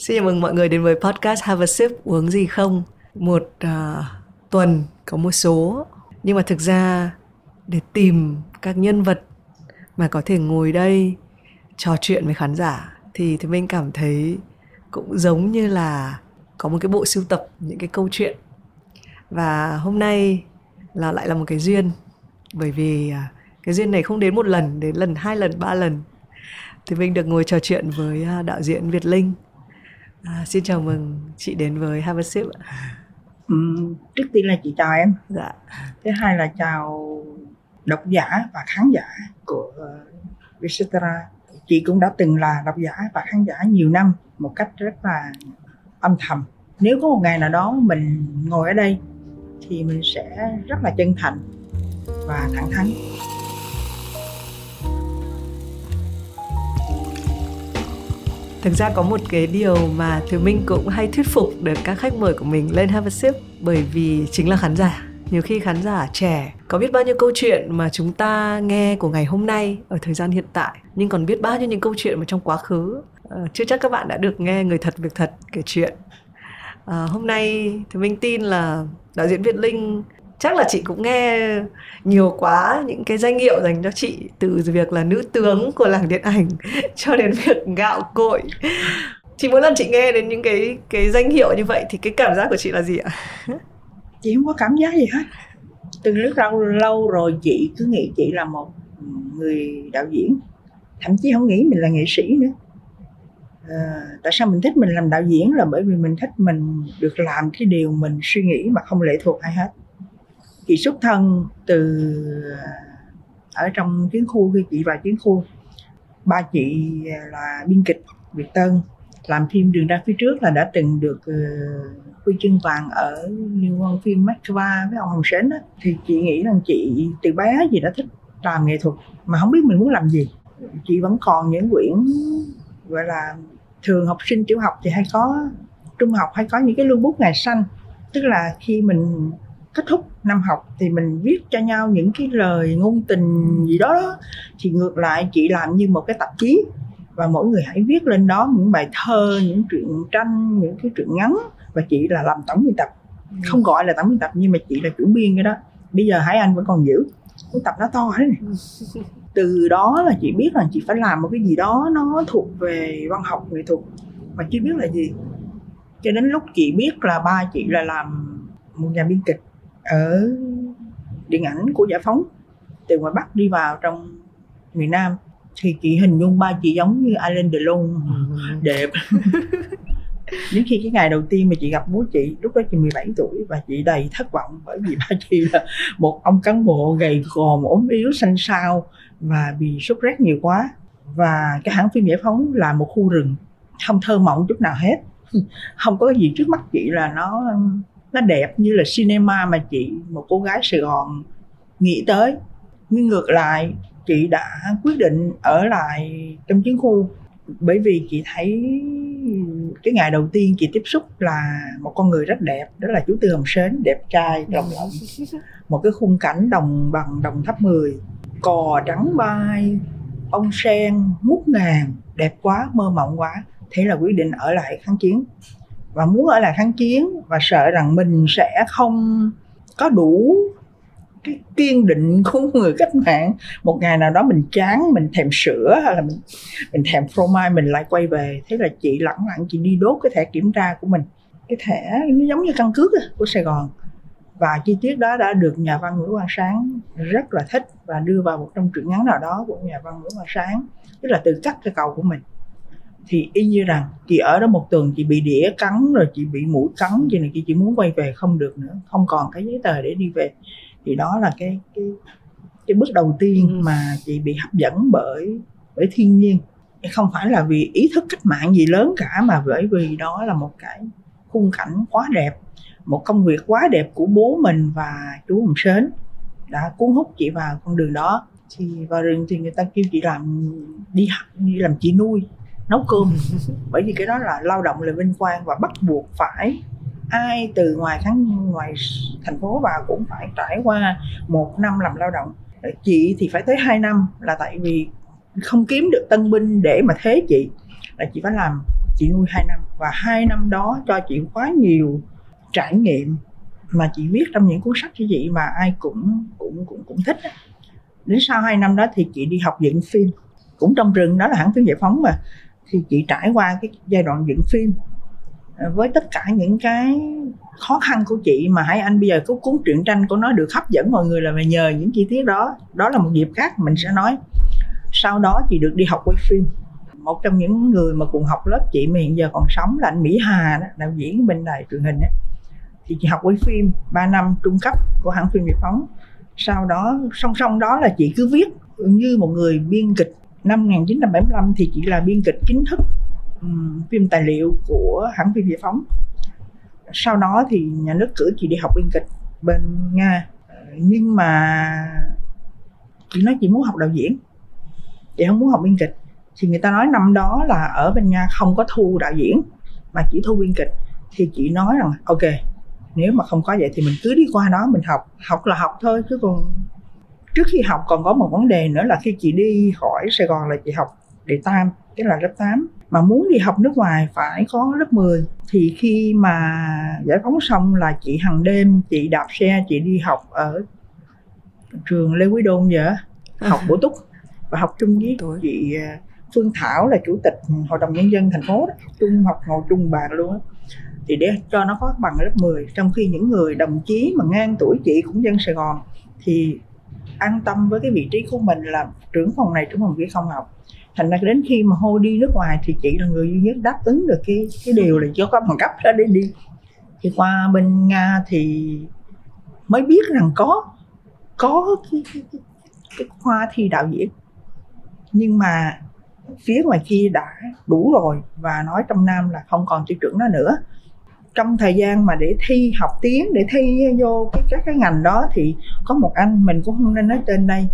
Xin chào mừng mọi người đến với podcast Have a Sip uống gì không. Một uh, tuần có một số. Nhưng mà thực ra để tìm các nhân vật mà có thể ngồi đây trò chuyện với khán giả thì thì mình cảm thấy cũng giống như là có một cái bộ sưu tập những cái câu chuyện. Và hôm nay là lại là một cái duyên bởi vì à, cái duyên này không đến một lần đến lần hai lần ba lần. Thì mình được ngồi trò chuyện với à, đạo diễn Việt Linh à, xin chào mừng chị đến với Have a Sip ừ, trước tiên là chị chào em. Dạ. Thứ hai là chào độc giả và khán giả của Vietcetera. Chị cũng đã từng là độc giả và khán giả nhiều năm một cách rất là âm thầm. Nếu có một ngày nào đó mình ngồi ở đây thì mình sẽ rất là chân thành và thẳng thắn thực ra có một cái điều mà thiếu minh cũng hay thuyết phục được các khách mời của mình lên have a sip bởi vì chính là khán giả. Nhiều khi khán giả trẻ có biết bao nhiêu câu chuyện mà chúng ta nghe của ngày hôm nay ở thời gian hiện tại nhưng còn biết bao nhiêu những câu chuyện mà trong quá khứ à, chưa chắc các bạn đã được nghe người thật việc thật kể chuyện. À, hôm nay thì minh tin là đạo diễn việt linh chắc là chị cũng nghe nhiều quá những cái danh hiệu dành cho chị từ việc là nữ tướng của làng điện ảnh cho đến việc gạo cội. Chị mỗi lần chị nghe đến những cái cái danh hiệu như vậy thì cái cảm giác của chị là gì ạ? Chị không có cảm giác gì hết. Từ rất lâu lâu rồi chị cứ nghĩ chị là một người đạo diễn. Thậm chí không nghĩ mình là nghệ sĩ nữa. À, tại sao mình thích mình làm đạo diễn là bởi vì mình thích mình được làm cái điều mình suy nghĩ mà không lệ thuộc ai hết chị xuất thân từ ở trong chiến khu khi chị vào chiến khu. Ba chị là biên kịch Việt Tân. Làm phim đường ra phía trước là đã từng được uh, huy chương vàng ở liên quan phim Moscow với ông Hồng Sến đó. thì chị nghĩ rằng chị từ bé chị đã thích làm nghệ thuật mà không biết mình muốn làm gì. Chị vẫn còn những quyển gọi là thường học sinh tiểu học thì hay có trung học hay có những cái lưu bút ngày xanh. Tức là khi mình kết thúc năm học thì mình viết cho nhau những cái lời ngôn tình gì đó, đó. Thì ngược lại chị làm như một cái tạp chí và mỗi người hãy viết lên đó những bài thơ những truyện tranh những cái truyện ngắn. Và chị là làm tổng biên tập. Ừ. không gọi là tổng biên tập nhưng mà chị là chủ biên cái đó. Bây giờ hải anh vẫn còn giữ. Cái tập nó to thế này. Từ đó là chị biết là chị phải làm một cái gì đó nó thuộc về văn học nghệ thuật mà chưa biết là gì. Cho đến lúc chị biết là ba chị là làm một nhà biên kịch ở điện ảnh của giải phóng từ ngoài bắc đi vào trong miền nam thì chị hình dung ba chị giống như Alain Delon. Đẹp. Đến khi cái ngày đầu tiên mà chị gặp bố chị lúc đó chị 17 tuổi và chị đầy thất vọng bởi vì ba chị là một ông cán bộ gầy gò ốm yếu xanh xao và bị sốt rét nhiều quá. Và cái hãng phim giải phóng là một khu rừng không thơ mộng chút nào hết. Không có cái gì trước mắt chị là nó nó đẹp như là cinema mà chị, một cô gái Sài Gòn nghĩ tới. Nhưng ngược lại, chị đã quyết định ở lại trong chiến khu. Bởi vì chị thấy cái ngày đầu tiên chị tiếp xúc là một con người rất đẹp, đó là chú Tư Hồng Sến, đẹp trai, lòng lộng. Một cái khung cảnh đồng bằng, đồng tháp 10 cò trắng bay, ông sen ngút ngàn đẹp quá, mơ mộng quá. Thế là quyết định ở lại kháng chiến và muốn ở lại kháng chiến và sợ rằng mình sẽ không có đủ cái kiên định của người cách mạng. Một ngày nào đó mình chán, mình thèm sữa hay là mình mình thèm phô mai, mình lại quay về. Thế là chị lẳng lặng, chị đi đốt cái thẻ kiểm tra của mình. Cái thẻ nó giống như căn cước của Sài Gòn. Và chi tiết đó đã được nhà văn Nguyễn Quang Sáng rất là thích và đưa vào một trong truyện ngắn nào đó của nhà văn Nguyễn Quang Sáng. Tức là từ cắt cái cầu của mình thì y như rằng chị ở đó một tuần chị bị đĩa cắn rồi chị bị mũi cắn chị này chị chỉ muốn quay về không được nữa không còn cái giấy tờ để đi về. Thì đó là cái cái cái bước đầu tiên ừ. mà chị bị hấp dẫn bởi bởi thiên nhiên. Không phải là vì ý thức cách mạng gì lớn cả mà bởi vì đó là một cái khung cảnh quá đẹp một công việc quá đẹp của bố mình và chú Hồng Sến đã cuốn hút chị vào con đường đó. Thì vào rừng thì người ta kêu chị làm đi đi làm chị nuôi nấu cơm. Bởi vì cái đó là lao động là vinh quang và bắt buộc phải ai từ ngoài kháng ngoài thành phố vào cũng phải trải qua một năm làm lao động. Chị thì phải tới 2 năm là tại vì không kiếm được tân binh để mà thế chị. Là chị phải làm chị nuôi 2 năm và hai năm đó cho chị quá nhiều trải nghiệm mà chị viết trong những cuốn sách như vậy mà ai cũng cũng cũng cũng thích đến sau hai năm đó thì chị đi học dựng phim. Cũng trong rừng đó là hãng phim giải phóng mà thì chị trải qua cái giai đoạn dựng phim à, với tất cả những cái khó khăn của chị mà Hải Anh bây giờ có cuốn truyện tranh của nó được hấp dẫn mọi người là về nhờ những chi tiết đó. Đó là một dịp khác mình sẽ nói. Sau đó chị được đi học quay phim. Một trong những người mà cùng học lớp chị mà hiện giờ còn sống là anh Mỹ Hà đó, đạo diễn bên đài truyền hình ấy. thì chị học quay phim 3 năm trung cấp của hãng phim Việt Phóng sau đó song song đó là chị cứ viết như một người biên kịch năm 1975 thì chị là biên kịch chính thức um, phim tài liệu của hãng phim giải Phóng. Sau đó thì nhà nước cử chị đi học biên kịch bên Nga. Nhưng mà chị nói chị muốn học đạo diễn chị không muốn học biên kịch. Thì người ta nói năm đó là ở bên Nga không có thu đạo diễn mà chỉ thu biên kịch. Thì chị nói rằng ok nếu mà không có vậy thì mình cứ đi qua đó mình học. Học là học thôi chứ còn trước khi học còn có một vấn đề nữa là khi chị đi khỏi Sài Gòn là chị học đệ tam tức là lớp 8 mà muốn đi học nước ngoài phải có lớp 10 thì khi mà giải phóng xong là chị hàng đêm chị đạp xe chị đi học ở trường Lê Quý Đôn giờ học bổ túc và học chung với chị à, Phương Thảo là chủ tịch hội đồng nhân dân thành phố đó, chung học ngồi chung bàn luôn á. Thì để cho nó có bằng lớp 10 trong khi những người đồng chí mà ngang tuổi chị cũng dân Sài Gòn thì an tâm với cái vị trí của mình là trưởng phòng này trưởng phòng kia không học. Thành ra đến khi mà hô đi nước ngoài thì chị là người duy nhất đáp ứng được cái cái điều là cho có bằng cấp đó để đi. Thì qua bên nga thì mới biết rằng có có cái, cái, cái, cái khoa thi đạo diễn. Nhưng mà phía ngoài kia đã đủ rồi và nói trong nam là không còn tiêu chuẩn đó nữa trong thời gian mà để thi học tiếng, để thi vô cái, các cái ngành đó thì có một anh, mình cũng không nên nói tên đây.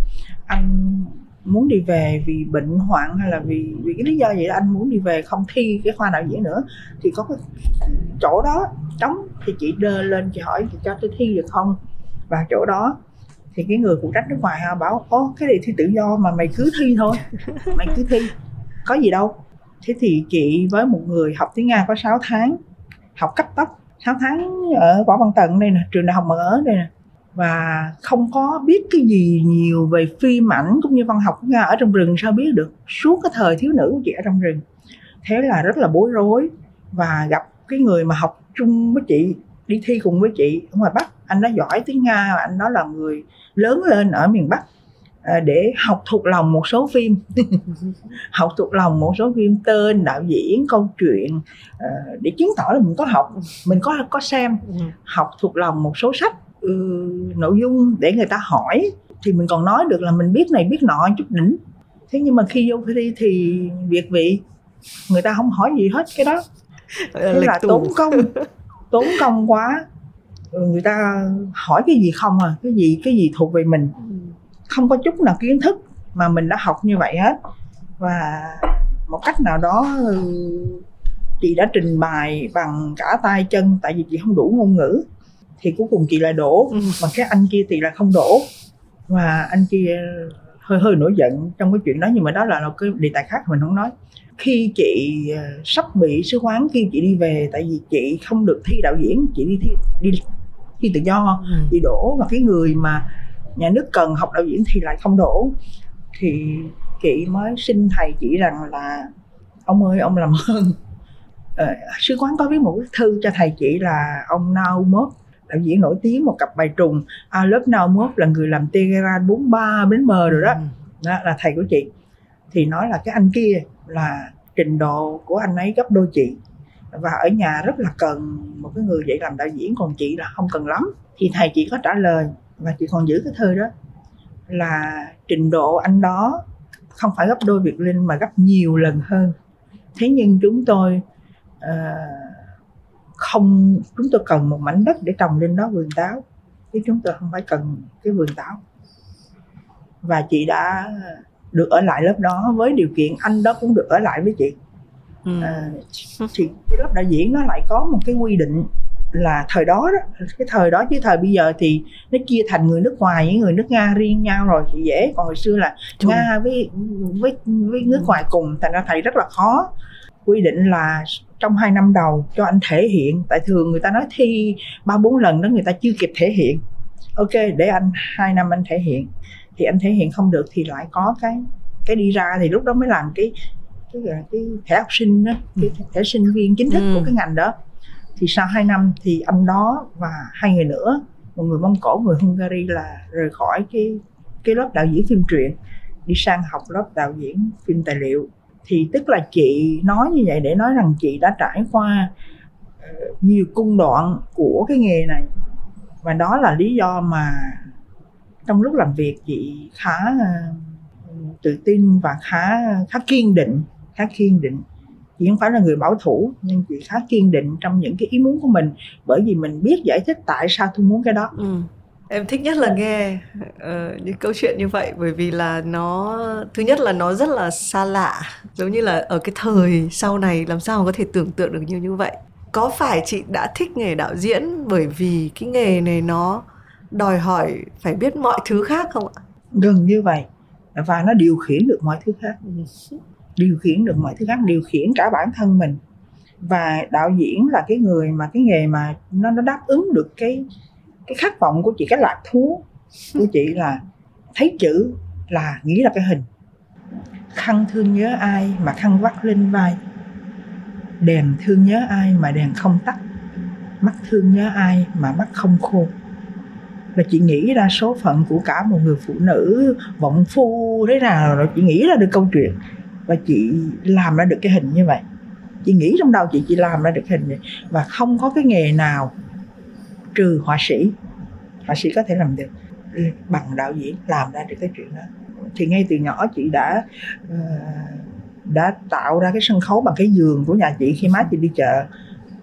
Anh muốn đi về vì bệnh hoạn hay là vì vì cái lý do vậy là anh muốn đi về không thi cái khoa đạo diễn nữa, thì có cái chỗ đó trống thì chị đơ lên, chị hỏi chị cho tôi thi được không? Và chỗ đó thì cái người phụ trách nước ngoài họ bảo ô cái này thi tự do mà mày cứ thi thôi, mày cứ thi, có gì đâu. Thế thì chị với một người học tiếng nga có 6 tháng học cấp tốc 6 tháng ở võ văn tần đây nè, trường đại học mở đây nè. Và không có biết cái gì nhiều về phim ảnh cũng như văn học của nga ở trong rừng, sao biết được? Suốt cái thời thiếu nữ của chị ở trong rừng. Thế là rất là bối rối và gặp cái người mà học chung với chị, đi thi cùng với chị ở ngoài bắc. Anh đó giỏi tiếng nga và anh đó là người lớn lên ở miền bắc để học thuộc lòng một số phim. Học thuộc lòng một số phim tên đạo diễn câu chuyện à, để chứng tỏ là mình có học mình có có xem. Ừ. học thuộc lòng một số sách ừ, nội dung để người ta hỏi. Thì mình còn nói được là mình biết này biết nọ chút đỉnh. Thế nhưng mà khi vô thi thì việc vị người ta không hỏi gì hết cái đó. Thế là tốn công tốn công quá. Ừ, người ta hỏi cái gì không à cái gì cái gì thuộc về mình không có chút nào kiến thức mà mình đã học như vậy hết và một cách nào đó ừ, chị đã trình bày bằng cả tay chân tại vì chị không đủ ngôn ngữ thì cuối cùng chị lại đổ ừ. mà cái anh kia thì là không đổ và anh kia hơi hơi nổi giận trong cái chuyện đó nhưng mà đó là một cái đề tài khác mình không nói khi chị ờ, sắp bị sứ quán khi chị đi về tại vì chị không được thi đạo diễn chị đi thi đi thi tự do ừ. chị đổ và cái người mà nhà nước cần học đạo diễn thì lại không đổ. Thì chị mới xin thầy chỉ rằng là ông ơi ông làm ơn. Ờ, sứ quán có viết một bức thư cho thầy chị là ông Nao Mốt. Đạo diễn nổi tiếng một cặp bài trùng à, lớp Nao Mốt là người làm Tehran 43 bến bờ rồi đó. Ừ. đó là thầy của chị. Thì nói là cái anh kia là trình độ của anh ấy gấp đôi chị. Và ở nhà rất là cần một cái người dạy làm đạo diễn còn chị là không cần lắm. Thì thầy chị có trả lời và chị còn giữ cái thư đó là trình độ anh đó không phải gấp đôi Việt Linh mà gấp nhiều lần hơn. Thế nhưng chúng tôi uh, không chúng tôi cần một mảnh đất để trồng lên đó vườn táo chứ chúng tôi không phải cần cái vườn táo. Và chị đã được ở lại lớp đó với điều kiện anh đó cũng được ở lại với chị. Ừ. à, thì cái lớp đạo diễn nó lại có một cái quy định là thời đó đó cái thời đó chứ thời bây giờ thì nó chia thành người nước ngoài với người nước nga riêng nhau rồi thì dễ còn hồi xưa là Chung. nga với với với nước ngoài cùng thành ra thầy rất là khó quy định là trong 2 năm đầu cho anh thể hiện tại thường người ta nói thi ba bốn lần đó người ta chưa kịp thể hiện ok để anh hai năm anh thể hiện thì anh thể hiện không được thì lại có cái cái đi ra thì lúc đó mới làm cái cái cái thẻ học sinh đó, cái ừ. thẻ sinh viên chính thức ừ. của cái ngành đó thì sau 2 năm thì anh đó và hai người nữa, một người mông cổ người hungary là rời khỏi cái cái lớp đạo diễn phim truyện, đi sang học lớp đạo diễn phim tài liệu. Thì tức là chị nói như vậy để nói rằng chị đã trải qua ờ, nhiều cung đoạn của cái nghề này. Và đó là lý do mà trong lúc làm việc chị khá ờ, tự tin và khá khá kiên định, khá kiên định chị không phải là người bảo thủ nhưng chị khá kiên định trong những cái ý muốn của mình bởi vì mình biết giải thích tại sao tôi muốn cái đó. Ừ. em thích nhất là nghe uh, những câu chuyện như vậy bởi vì là nó thứ nhất là nó rất là xa lạ giống như là ở cái thời sau này làm sao mà có thể tưởng tượng được như như vậy. Có phải chị đã thích nghề đạo diễn bởi vì cái nghề này nó đòi hỏi phải biết mọi thứ khác không ạ? Gần như vậy và nó điều khiển được mọi thứ khác. Ừ điều khiển được mọi thứ khác, điều khiển cả bản thân mình. Và đạo diễn là cái người mà, cái nghề mà nó nó đáp ứng được cái cái khát vọng của chị, cái lạc thú của chị là thấy chữ là nghĩ là cái hình. Khăn thương nhớ ai mà khăn vắt lên vai. Đèn thương nhớ ai mà đèn không tắt. Mắt thương nhớ ai mà mắt không khô. Là chị nghĩ ra số phận của cả một người phụ nữ vọng phu thế nào rồi chị nghĩ ra được câu chuyện và chị làm ra được cái hình như vậy. Chị nghĩ trong đầu chị chị làm ra được hình này và không có cái nghề nào trừ họa sĩ. Họa sĩ có thể làm được. Ừ, bằng đạo diễn làm ra được cái chuyện đó. Thì ngay từ nhỏ chị đã uh, đã tạo ra cái sân khấu bằng cái giường của nhà chị khi má chị đi chợ.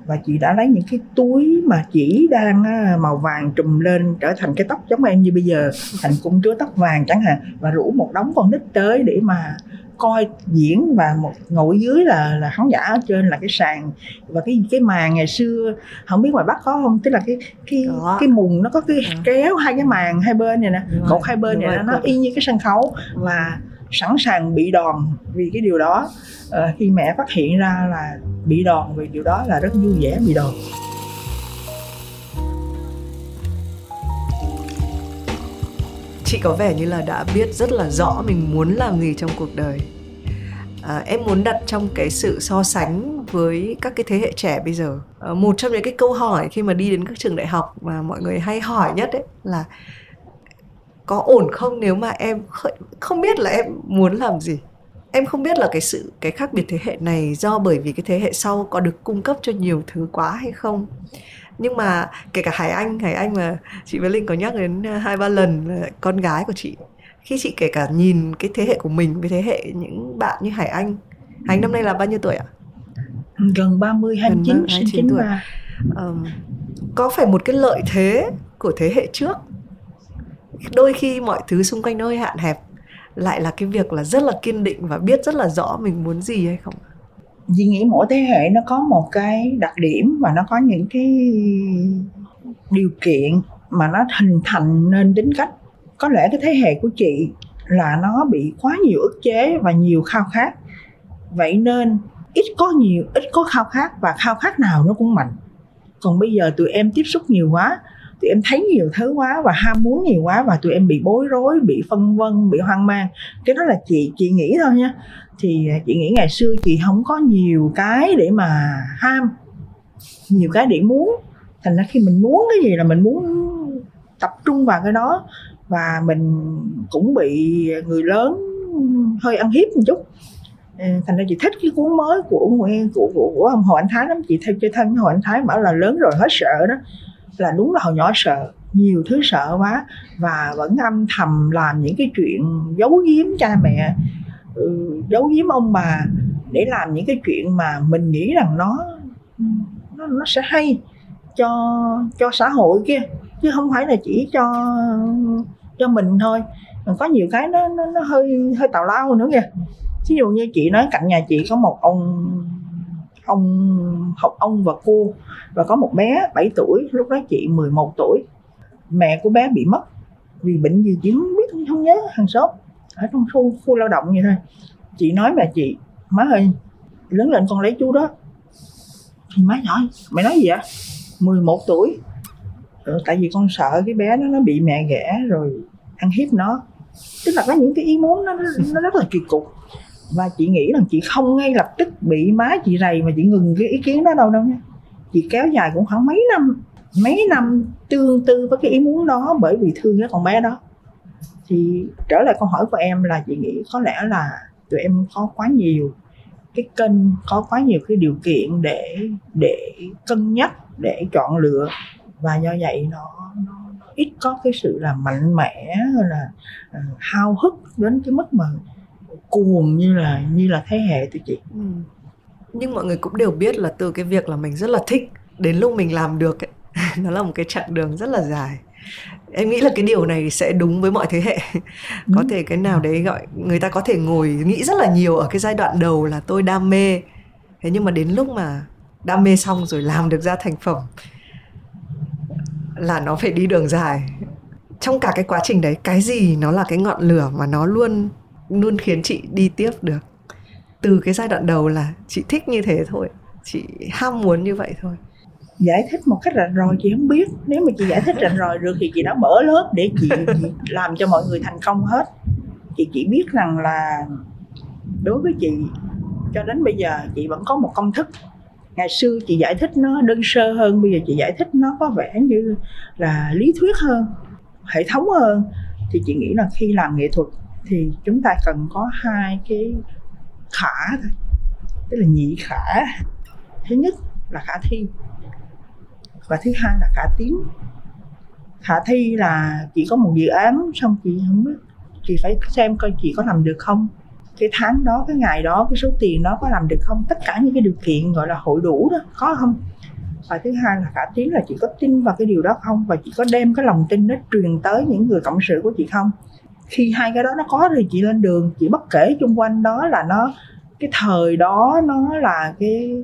Và chị đã lấy những cái túi mà chỉ đang màu vàng trùm lên trở thành cái tóc giống em như bây giờ. Thành cung chúa tóc vàng chẳng hạn. Và rủ một đống con nít tới để mà coi diễn và một ngồi dưới là là khán giả ở trên là cái sàn và cái cái màn ngày xưa. Không biết ngoài bắc có không? Tức là cái cái Đó. cái mùng nó có cái à. kéo hai cái màn hai bên này nè cột hai bên này nó y như cái sân khấu và sẵn sàng bị đòn vì cái điều đó. À, khi mẹ phát hiện ra là bị đòn vì điều đó là rất vui vẻ bị đòn chị có vẻ như là đã biết rất là rõ mình muốn làm gì trong cuộc đời. À, em muốn đặt trong cái sự so sánh với các cái thế hệ trẻ bây giờ. À, một trong những cái câu hỏi khi mà đi đến các trường đại học mà mọi người hay hỏi nhất ấy là có ổn không nếu mà em không biết là em muốn làm gì. Em không biết là cái sự cái khác biệt thế hệ này do bởi vì cái thế hệ sau có được cung cấp cho nhiều thứ quá hay không nhưng mà kể cả hải anh hải anh mà chị với linh có nhắc đến hai ba lần con gái của chị. Khi chị kể cả nhìn cái thế hệ của mình với thế hệ những bạn như hải anh hải anh năm nay là bao nhiêu tuổi ạ? Gần 30 29 gần 29 tuổi. um, có phải một cái lợi thế của thế hệ trước? Đôi khi mọi thứ xung quanh nó hơi hạn hẹp lại là cái việc là rất là kiên định và biết rất là rõ mình muốn gì hay không Duy nghĩ mỗi thế hệ nó có một cái đặc điểm và nó có những cái điều kiện mà nó hình thành nên tính cách. Có lẽ cái thế hệ của chị là nó bị quá nhiều ức chế và nhiều khao khát. Vậy nên ít có nhiều, ít có khao khát và khao khát nào nó cũng mạnh. Còn bây giờ tụi em tiếp xúc nhiều quá, tụi em thấy nhiều thứ quá và ham muốn nhiều quá và tụi em bị bối rối, bị phân vân, bị hoang mang. Cái đó là chị chị nghĩ thôi nha thì chị nghĩ ngày xưa chị không có nhiều cái để mà ham nhiều cái để muốn. Thành ra khi mình muốn cái gì là mình muốn tập trung vào cái đó và mình cũng bị người lớn hơi ăn hiếp một chút. Ờ, thành ra chị thích cái cuốn mới của của của, của ông hồ anh thái lắm. Chị theo chơi thân với hồ anh thái bảo là lớn rồi hết sợ đó. Là đúng là hồi nhỏ sợ nhiều thứ sợ quá và vẫn âm thầm làm những cái chuyện giấu giếm cha mẹ. Ừ, giấu giếm ông bà để làm những cái chuyện mà mình nghĩ rằng nó nó, nó sẽ hay cho cho xã hội kia. Chứ không phải là chỉ cho cho mình thôi. Còn có nhiều cái nó nó, nó hơi hơi tào lao nữa kìa. Ví dụ như chị nói cạnh nhà chị có một ông ông học ông và cô và có một bé 7 tuổi lúc đó chị 11 tuổi. Mẹ của bé bị mất vì bệnh gì chị không biết không nhớ hàng xóm ở trong khu khu lao động vậy thôi. Chị nói mẹ chị má ơi lớn lên con lấy chú đó. Thì má hỏi mày nói gì vậy? 11 tuổi. Ừ, tại vì con sợ cái bé nó nó bị mẹ ghẻ rồi ăn hiếp nó. Tức là có những cái ý muốn nó nó rất là kỳ cục. Và chị nghĩ rằng chị không ngay lập tức bị má chị rầy mà chị ngừng cái ý kiến đó đâu đâu nha. Chị kéo dài cũng khoảng mấy năm mấy năm tương tư với cái ý muốn đó bởi vì thương cái con bé đó thì trở lại câu hỏi của em là chị nghĩ có lẽ là tụi em có quá nhiều cái kênh có quá nhiều cái điều kiện để để cân nhắc để chọn lựa. Và do vậy nó, nó ít có cái sự là mạnh mẽ hay là uh, hao hức đến cái mức mà cuồng như là như là thế hệ tụi chị. Ừ. nhưng mọi người cũng đều biết là từ cái việc là mình rất là thích đến lúc mình làm được ấy, nó là một cái chặng đường rất là dài em nghĩ là cái điều này sẽ đúng với mọi thế hệ. Có ừ. thể cái nào đấy gọi người ta có thể ngồi nghĩ rất là nhiều ở cái giai đoạn đầu là tôi đam mê. Thế nhưng mà đến lúc mà đam mê xong rồi làm được ra thành phẩm là nó phải đi đường dài. Trong cả cái quá trình đấy cái gì nó là cái ngọn lửa mà nó luôn luôn khiến chị đi tiếp được? Từ cái giai đoạn đầu là chị thích như thế thôi chị ham muốn như vậy thôi giải thích một cách rành ròi chị không biết. Nếu mà chị giải thích rành ròi được thì chị đã mở lớp để chị, chị làm cho mọi người thành công hết. Chị chỉ biết rằng là đối với chị cho đến bây giờ chị vẫn có một công thức. Ngày xưa chị giải thích nó đơn sơ hơn bây giờ chị giải thích nó có vẻ như là lý thuyết hơn hệ thống hơn. Thì chị nghĩ là khi làm nghệ thuật thì chúng ta cần có hai cái khả thôi. Tức là nhị khả. Thứ nhất là khả thi và thứ hai là khả tiến. Khả thi là chỉ có một dự án, xong chị không biết, chị phải xem coi chị có làm được không. Cái tháng đó, cái ngày đó, cái số tiền đó có làm được không? Tất cả những cái điều kiện gọi là hội đủ đó, có không? Và thứ hai là khả tiến là chị có tin vào cái điều đó không? Và chị có đem cái lòng tin đó truyền tới những người cộng sự của chị không? Khi hai cái đó nó có thì chị lên đường, chị bất kể chung quanh đó là nó, cái thời đó nó là cái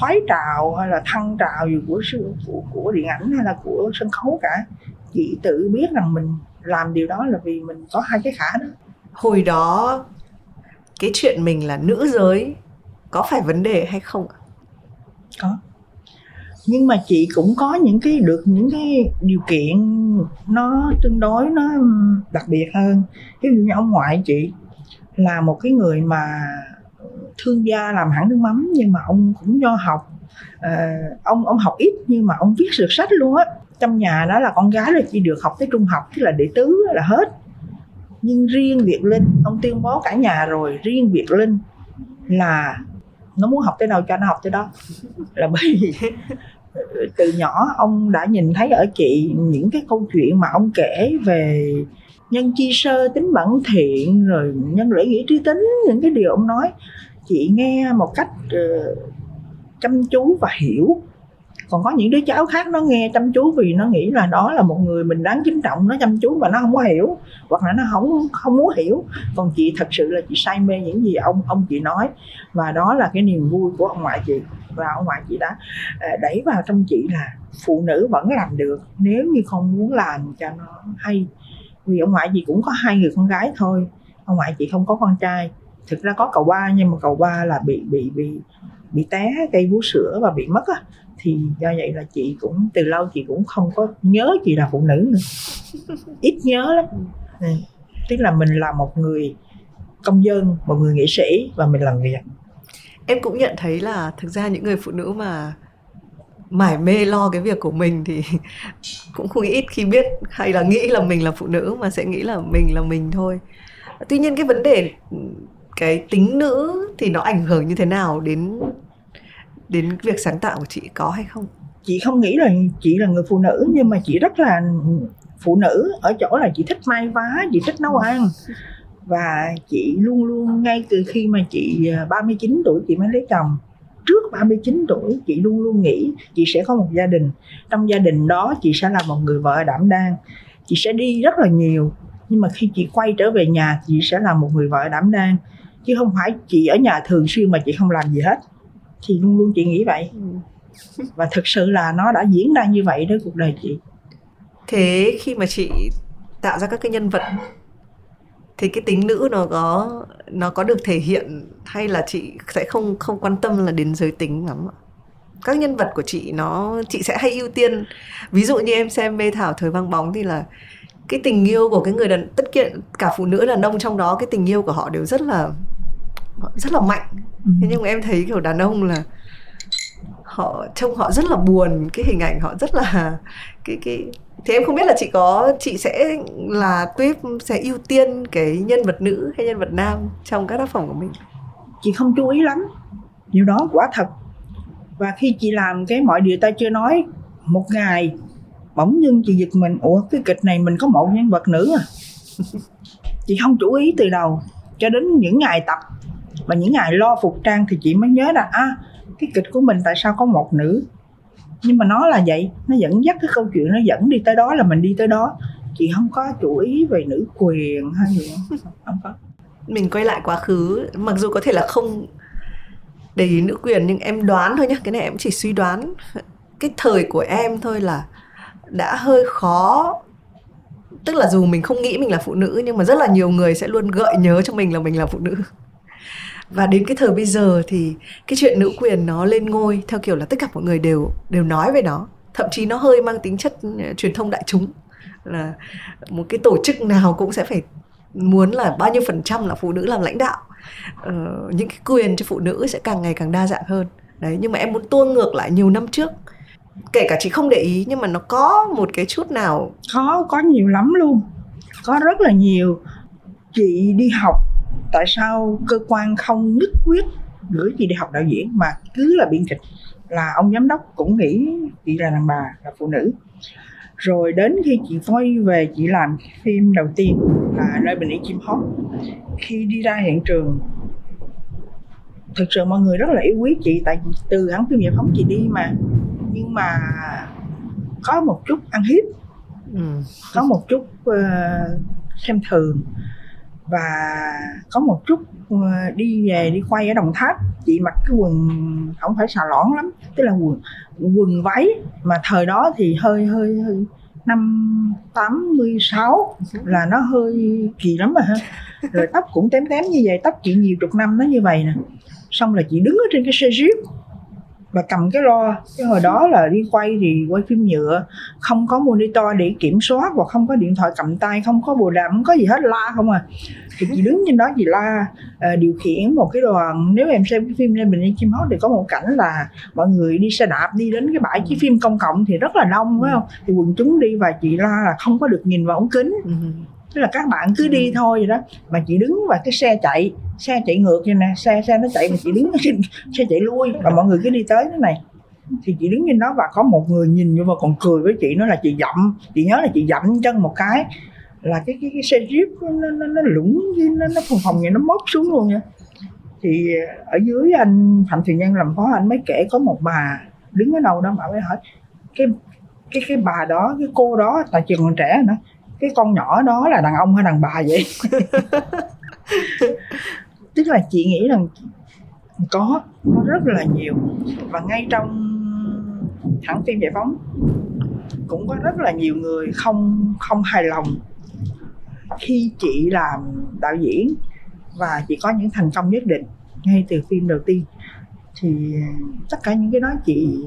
thoái trào hay là thăng trào gì của của, của điện ảnh hay là của sân khấu cả. Chị tự biết rằng mình làm điều đó là vì mình có hai cái khả đó. Hồi đó cái chuyện mình là nữ giới có phải vấn đề hay không có. Nhưng mà chị cũng có những cái được những cái điều kiện nó tương đối nó đặc biệt hơn. Ví dụ như ông ngoại chị là một cái người mà thương gia làm hãng nước mắm nhưng mà ông cũng do học. À, ông ông học ít nhưng mà ông viết được sách luôn á. Trong nhà đó là con gái là chỉ được học tới trung học tức là đệ tứ là hết. Nhưng riêng Việt Linh ông tuyên bố cả nhà rồi riêng Việt Linh là nó muốn học tới đâu cho nó học tới đó. Là bởi vì từ nhỏ ông đã nhìn thấy ở chị những cái câu chuyện mà ông kể về nhân chi sơ tính bẩn thiện rồi nhân lễ nghĩa trí tính những cái điều ông nói chị nghe một cách uh, chăm chú và hiểu. Còn có những đứa cháu khác nó nghe chăm chú vì nó nghĩ là đó là một người mình đáng kính trọng nó chăm chú và nó không có hiểu hoặc là nó không không muốn hiểu. Còn chị thật sự là chị say mê những gì ông ông chị nói. Và đó là cái niềm vui của ông ngoại chị. Và ông ngoại chị đã ờ, đẩy vào trong chị là phụ nữ vẫn làm được nếu như không muốn làm cho nó hay. Vì ông ngoại chị cũng có hai người con gái thôi. Ông ngoại chị không có con trai thực ra có cậu ba nhưng mà cậu ba là bị bị bị bị té cây vú sữa và bị mất á. Thì do vậy là chị cũng từ lâu chị cũng không có nhớ chị là phụ nữ nữa. Ít nhớ lắm. Ừ. tức là mình là một người công dân một người nghệ sĩ và mình làm việc em cũng nhận thấy là thực ra những người phụ nữ mà mải mê lo cái việc của mình thì cũng không ít khi biết hay là nghĩ là mình là phụ nữ mà sẽ nghĩ là mình là mình thôi. Tuy nhiên cái vấn đề cái tính nữ thì nó ảnh hưởng như thế nào đến đến việc sáng tạo của chị có hay không? Chị không nghĩ là chị là người phụ nữ, nhưng mà chị rất là phụ nữ. Ở chỗ là chị thích may vá, chị thích nấu ăn. Và chị luôn luôn, ngay từ khi mà chị à, 39 tuổi chị mới lấy chồng. Trước 39 tuổi chị luôn luôn nghĩ chị sẽ có một gia đình. Trong gia đình đó chị sẽ là một người vợ đảm đang. Chị sẽ đi rất là nhiều. Nhưng mà khi chị quay trở về nhà, chị sẽ là một người vợ đảm đang chứ không phải chị ở nhà thường xuyên mà chị không làm gì hết. Thì luôn luôn chị nghĩ vậy. Ừ. và thực sự là nó đã diễn ra như vậy đó cuộc đời chị. Thế khi mà chị tạo ra các cái nhân vật thì cái tính nữ nó có nó có được thể hiện hay là chị sẽ không không quan tâm là đến giới tính lắm ạ? Các nhân vật của chị nó chị sẽ hay ưu tiên. Ví dụ như em xem mê thảo thời vang bóng thì là cái tình yêu của cái người đàn tất kiện cả phụ nữ đàn ông trong đó cái tình yêu của họ đều rất là rất là mạnh. Ừ. thế nhưng mà em thấy kiểu đàn ông là họ trông họ rất là buồn cái hình ảnh họ rất là cái cái thì em không biết là chị có chị sẽ là tuyếp sẽ ưu tiên cái nhân vật nữ hay nhân vật nam trong các tác phẩm của mình? Chị không chú ý lắm. Điều đó quả thật. Và khi chị làm cái mọi điều ta chưa nói một ngày bỗng dưng chị giật mình. Ủa cái kịch này mình có một nhân vật nữ à? Chị không chú ý từ đầu cho đến những ngày tập. Và những ngày lo phục trang thì chị mới nhớ là à cái kịch của mình tại sao có một nữ? Nhưng mà nó là vậy nó dẫn dắt cái câu chuyện nó dẫn đi tới đó là mình đi tới đó. Chị không có chú ý về nữ quyền hay gì không có. Mình quay lại quá khứ mặc dù có thể là không để ý nữ quyền nhưng em đoán thôi nhá cái này em chỉ suy đoán. Cái thời của em thôi là đã hơi khó. Tức là dù mình không nghĩ mình là phụ nữ nhưng mà rất là nhiều người sẽ luôn gợi nhớ cho mình là mình là phụ nữ. Và đến cái thời bây giờ thì cái chuyện nữ quyền nó lên ngôi theo kiểu là tất cả mọi người đều đều nói về nó. Thậm chí nó hơi mang tính chất ờ, truyền thông đại chúng. Là một cái tổ chức nào cũng sẽ phải muốn là bao nhiêu phần trăm là phụ nữ làm lãnh đạo. Ờ, những cái quyền cho phụ nữ sẽ càng ngày càng đa dạng hơn. Đấy nhưng mà em muốn tua ngược lại nhiều năm trước kể cả chị không để ý, nhưng mà nó có một cái chút nào có có nhiều lắm luôn. Có rất là nhiều. Chị đi học, tại sao cơ quan không nhất quyết gửi chị đi học đạo diễn mà cứ là biên kịch? Là ông giám đốc cũng nghĩ chị là đàn bà, là phụ nữ. Rồi đến khi chị quay về chị làm phim đầu tiên là nơi bình yên chim hót. Khi đi ra hiện trường, thực sự mọi người rất là yêu quý chị, tại vì từ hãng phim giải phóng chị đi mà nhưng mà có một chút ăn hiếp ừ. có một chút uh, xem thường và có một chút ờ, đi về đi quay ở đồng tháp. Chị mặc cái quần không phải xà lõn lắm tức là quần quần váy mà thời đó thì hơi hơi hơi năm 86 là nó hơi kỳ lắm rồi ha. Rồi tóc cũng tém tém như vậy tóc chị nhiều chục năm nó như vậy nè. Xong là chị đứng ở trên cái xe jeep và cầm cái lo cái hồi đó là đi quay thì quay phim nhựa không có monitor để kiểm soát và không có điện thoại cầm tay không có bồ đàm không có gì hết la không à. Thì chị đứng trên đó chị la uh, điều khiển một cái đoàn nếu em xem cái phim lên bình yên chim hót thì có một cảnh là mọi người đi xe đạp đi đến cái bãi chiếu phim công cộng thì rất là đông phải không? Thì quần chúng đi và chị la là không có được nhìn vào ống kính. Ừ tức là các bạn cứ đi ừ. thôi vậy đó. Mà chị đứng và cái xe chạy xe chạy ngược như nè xe xe nó chạy mà chị đứng trên xe chạy lui và mọi người cứ đi tới thế này. Thì chị đứng trên đó và có một người nhìn nhưng mà còn cười với chị nó là chị dậm chị nhớ là chị dậm chân một cái là cái cái, cái xe jeep nó nó, nó lũng nó nó phồng phồng vậy nó móc xuống luôn nha. Thì ở dưới anh phạm thùy nhân làm phó anh mới kể có một bà đứng ở đâu đó mà mới hỏi cái cái cái bà đó cái cô đó tại chị còn trẻ nữa cái con nhỏ đó là đàn ông hay đàn bà vậy? Tức là chị nghĩ rằng có có rất là nhiều. Và ngay trong hãng phim giải phóng cũng có rất là nhiều người không không hài lòng khi chị làm đạo diễn và chị có những thành công nhất định ngay từ phim đầu tiên. Thì tất cả những cái đó chị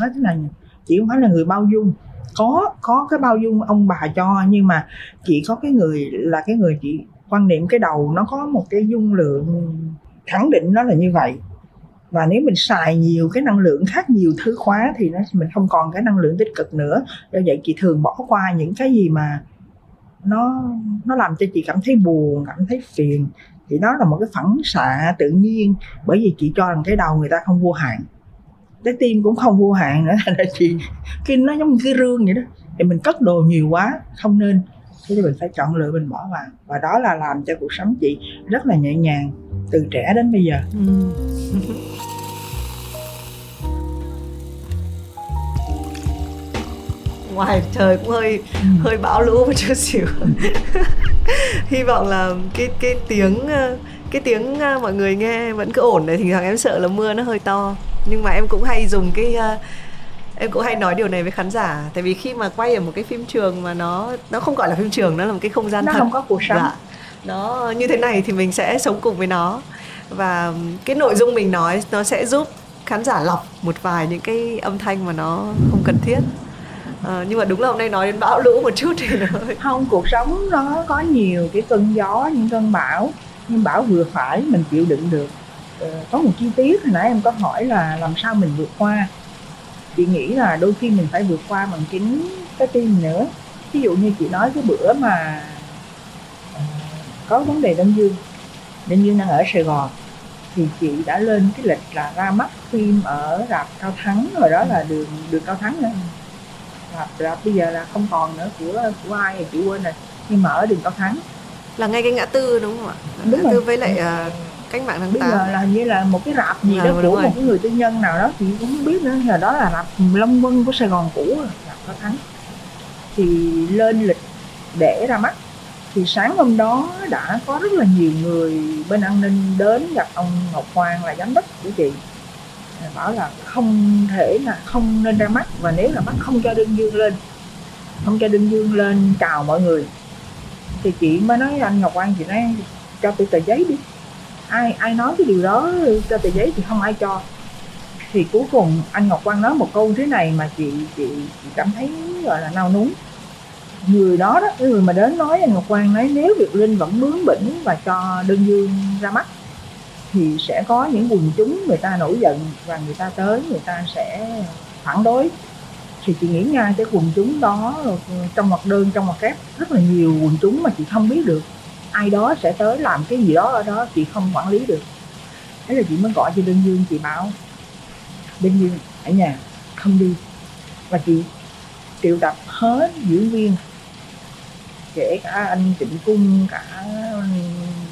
nói thế này chị không phải là người bao dung có có cái bao dung ông bà cho, nhưng mà chỉ có cái người là cái người chị quan niệm cái đầu nó có một cái dung lượng khẳng định nó là như vậy. Và nếu mình xài nhiều cái năng lượng khác nhiều thứ khóa thì nó, mình không còn cái năng lượng tích cực nữa. Do vậy chị thường bỏ qua những cái gì mà nó nó làm cho chị cảm thấy buồn, cảm thấy phiền. Thì đó là một cái phản xạ tự nhiên. Bởi vì chị cho rằng cái đầu người ta không vô hạn trái tim cũng không vô hạn nữa là chị khi nó giống như cái rương vậy đó. Thì mình cất đồ nhiều quá không nên. Thế thì mình phải chọn lựa mình bỏ vào. Và đó là làm cho cuộc sống chị rất là nhẹ nhàng từ trẻ đến bây giờ. Ừ. ngoài trời cũng hơi ừ. hơi bão lũ một chút xíu. Hy vọng là cái cái tiếng cái tiếng à, mọi người nghe vẫn cứ ổn đấy thì thằng em sợ là mưa nó hơi to. Nhưng mà em cũng hay dùng cái uh, em cũng hay nói điều này với khán giả. Tại vì khi mà quay ở một cái phim trường mà nó nó không gọi là phim trường nó là một cái không gian nó thật. không có cuộc sống. Dạ. nó như thế này thì mình sẽ sống cùng với nó. Và cái nội dung mình nói nó sẽ giúp khán giả lọc một vài những cái âm thanh mà nó không cần thiết. À, nhưng mà đúng là hôm nay nói đến bão lũ một chút thì nó không cuộc sống nó có nhiều cái cơn gió những cơn bão nhưng bảo vừa phải, mình chịu đựng được. Ờ, có một chi tiết hồi nãy em có hỏi là làm sao mình vượt qua. Chị nghĩ là đôi khi mình phải vượt qua bằng chính cái tim nữa. Ví dụ như chị nói cái bữa mà ờ, có vấn đề đông dương đông dương đang ở sài gòn, thì chị đã lên cái lịch là ra mắt phim ở rạp cao thắng rồi đó, là đường đường cao thắng nữa. Rạp rạp bây giờ là không còn nữa của của ai thì chị quên rồi. Nhưng mà ở đường cao thắng là ngay cái ngã tư đúng không ạ? Đúng ngã rồi. tư với lại uh, cách mạng tháng bây giờ là như là một cái rạp gì à, đó của một cái người tư nhân nào đó thì cũng không biết nữa. Là đó là rạp Long Vân của Sài Gòn cũ rạp cao thắng. Thì lên lịch để ra mắt. Thì sáng hôm đó đã có rất là nhiều người bên an ninh đến gặp ông Ngọc Hoàng là giám đốc của chị. Bảo là không thể là không nên ra mắt và nếu là mắt không cho đương dương lên không cho đương dương lên chào mọi người thì chị mới nói anh Ngọc Anh chị nói cho tôi tờ giấy đi. Ai ai nói cái điều đó cho tờ giấy thì không ai cho. Thì cuối cùng anh Ngọc Quang nói một câu thế này mà chị chị, chị cảm thấy gọi là nao núng. Người đó đó cái người mà đến nói anh Ngọc Quang nói nếu Việt Linh vẫn bướng bỉnh và cho đơn dương ra mắt thì sẽ có những quần chúng người ta nổi giận và người ta tới người ta sẽ phản đối thì chị nghĩ ngay cái quần chúng đó, trong mặt đơn, trong mặt kép, rất là nhiều quần chúng mà chị không biết được. Ai đó sẽ tới làm cái gì đó ở đó, chị không quản lý được. Thế là chị mới gọi cho đơn dương, chị bảo đơn dương, ở nhà, không đi. Và chị triệu tập hết diễn viên, kể cả anh Trịnh Cung, cả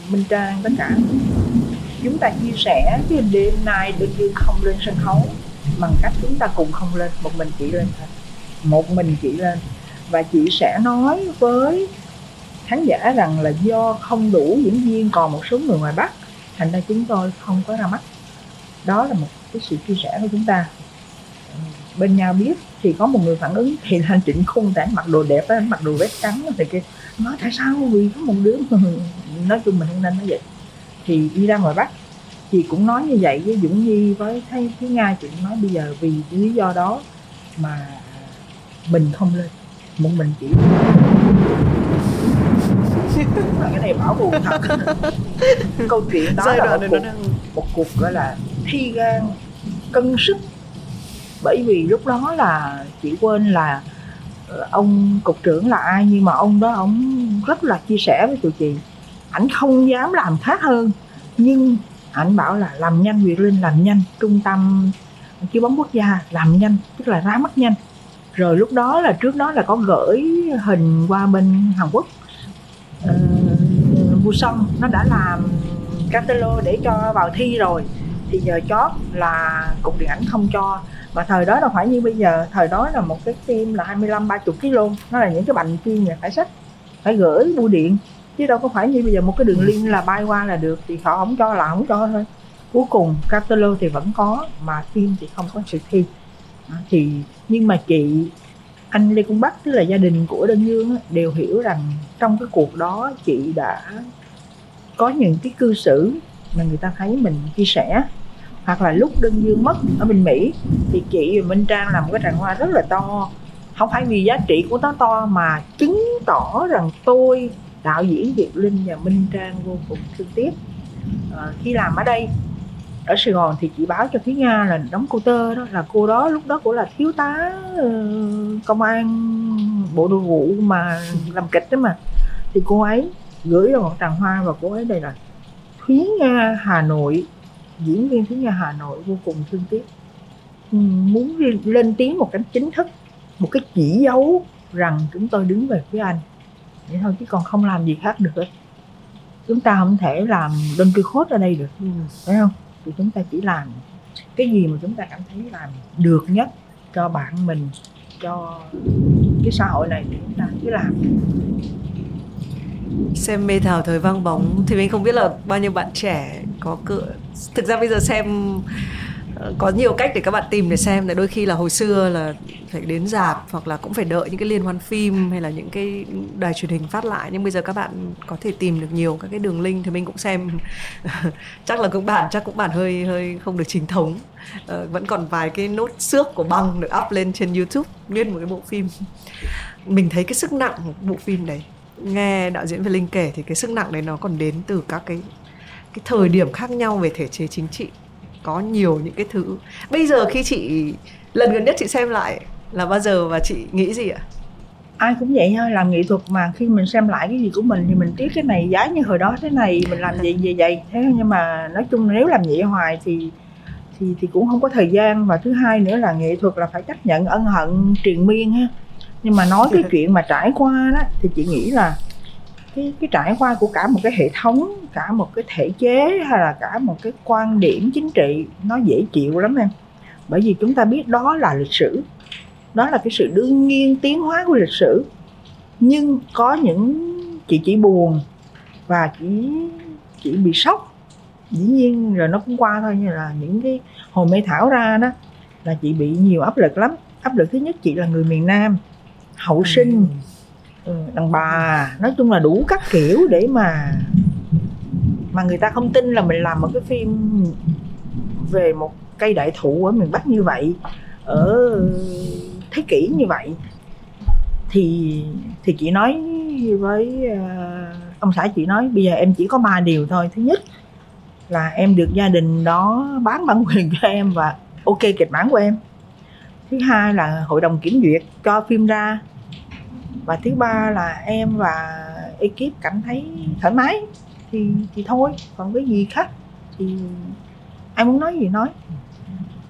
Minh Trang, tất cả. Chúng ta chia sẻ cái đêm nay đơn dương không lên sân khấu bằng cách chúng ta cùng không lên, một mình chị lên thôi. Một mình chị lên. Và chị sẽ nói với khán giả rằng là do không đủ diễn viên còn một số người ngoài bắc, thành ra chúng tôi không có ra mắt. Đó là một cái sự chia sẻ của chúng ta. Bên nhau biết thì có một người phản ứng thì là trịnh khung tại mặc đồ đẹp á, mặc đồ vest trắng thì kia nói tại sao? Vì có một đứa. Nói chung mình không nên nói vậy. Thì đi ra ngoài bắc chị cũng nói như vậy với dũng nhi với thấy phía nga chị cũng nói bây giờ vì lý do đó mà mình không lên một mình chỉ là cái này bảo buồn thật. Câu chuyện đó Giai là một cuộc, đang... một cuộc gọi là thi gan cân sức. Bởi vì lúc đó là chị quên là ờ, ông cục trưởng là ai nhưng mà ông đó ông rất là chia sẻ với tụi chị. Ảnh không dám làm khác hơn nhưng ảnh bảo là làm nhanh Việt Linh làm nhanh trung tâm chiếu bóng quốc gia làm nhanh tức là ra mắt nhanh. Rồi lúc đó là trước đó là có gửi hình qua bên Hàn Quốc. Ờ, uh, Busan nó đã làm catalog để cho vào thi rồi. Thì giờ chót là cục điện ảnh không cho. Mà thời đó đâu phải như bây giờ thời đó là một cái phim là 25 30 kg nó là những cái bành phim này phải sách phải gửi bưu điện chứ đâu có phải như bây giờ một cái đường link là bay qua là được thì họ không cho là không cho thôi. Cuối cùng catalog thì vẫn có mà phim thì không có sự thi. Thì nhưng mà chị anh Lê Cung Bắc tức là gia đình của Đơn Dương đều hiểu rằng trong cái cuộc đó chị đã có những cái cư xử mà người ta thấy mình chia sẻ. Hoặc là lúc Đơn Dương mất ở bên Mỹ thì chị và Minh Trang làm một cái tràng hoa rất là to. Không phải vì giá trị của nó to mà chứng tỏ rằng tôi đạo diễn Việt Linh và Minh Trang vô cùng thương tiếc. À, khi làm ở đây ở Sài Gòn thì chị báo cho Thúy Nga là đóng cô tơ đó là cô đó lúc đó cũng là thiếu tá ờ, công an bộ nội vụ mà làm kịch đó mà. Thì cô ấy gửi ra một tràng hoa và cô ấy đây là Thúy Nga Hà Nội diễn viên Thúy Nga Hà Nội vô cùng thương tiếc. Ừ, muốn lên tiếng một cách chính thức một cái chỉ dấu rằng chúng tôi đứng về phía anh vậy thôi chứ còn không làm gì khác được ấy. chúng ta không thể làm đơn cư khốt ở đây được ừ. phải không thì chúng ta chỉ làm cái gì mà chúng ta cảm thấy làm được nhất cho bạn mình cho cái xã hội này thì chúng ta cứ làm xem mê thảo thời vang bóng thì mình không biết là bao nhiêu bạn trẻ có cự thực ra bây giờ xem có nhiều cách để các bạn tìm để xem đôi khi là hồi xưa là phải đến dạp hoặc là cũng phải đợi những cái liên hoan phim hay là những cái đài truyền hình phát lại. Nhưng bây giờ các bạn có thể tìm được nhiều các cái đường link thì mình cũng xem. Chắc là cũng bản chắc cũng bản hơi hơi không được chính thống. Uh, vẫn còn vài cái nốt xước của băng được up lên trên youtube nguyên một cái bộ phim. Mình thấy cái sức nặng của bộ phim đấy nghe đạo diễn Việt Linh kể thì cái sức nặng đấy nó còn đến từ các cái cái thời điểm khác nhau về thể chế chính trị có nhiều những cái thứ. Bây giờ khi chị lần gần nhất chị xem lại là bao giờ và chị nghĩ gì ạ? Ai cũng vậy thôi làm nghệ thuật mà khi mình xem lại cái gì của mình thì mình tiếc cái này giá như hồi đó thế này mình làm gì gì vậy? Thế nhưng mà nói chung nếu làm vậy hoài thì thì thì cũng không có thời gian. Và thứ hai nữa là nghệ thuật là phải chấp nhận ân hận triền miên ha. Nhưng mà nói cái chuyện mà trải qua đó thì chị nghĩ là cái cái trải qua của cả một cái hệ thống cả một cái thể chế hay là cả một cái quan điểm chính trị nó dễ chịu lắm em. Bởi vì chúng ta biết đó là lịch sử. Đó là cái sự đương nhiên tiến hóa của lịch sử. Nhưng có những chị chỉ buồn và chỉ chỉ bị sốc. Dĩ nhiên rồi nó cũng qua thôi như là những cái hồi mê thảo ra đó là chị bị nhiều áp lực lắm. Áp lực thứ nhất chị là người miền nam hậu sinh. Ừ, đàn bà nói chung là đủ các kiểu để mà mà người ta không tin là mình làm một cái phim về một cây đại thụ ở miền bắc như vậy ở thế kỷ như vậy. Thì thì chị nói với uh, ông xã chị nói bây giờ em chỉ có ba điều thôi. Thứ nhất là em được gia đình đó bán bản quyền cho em và ok kịch bản của em. Thứ hai là hội đồng kiểm duyệt cho phim ra và thứ ba là em và ekip cảm thấy thoải mái thì thì thôi. Còn cái gì khác thì ai muốn nói gì nói.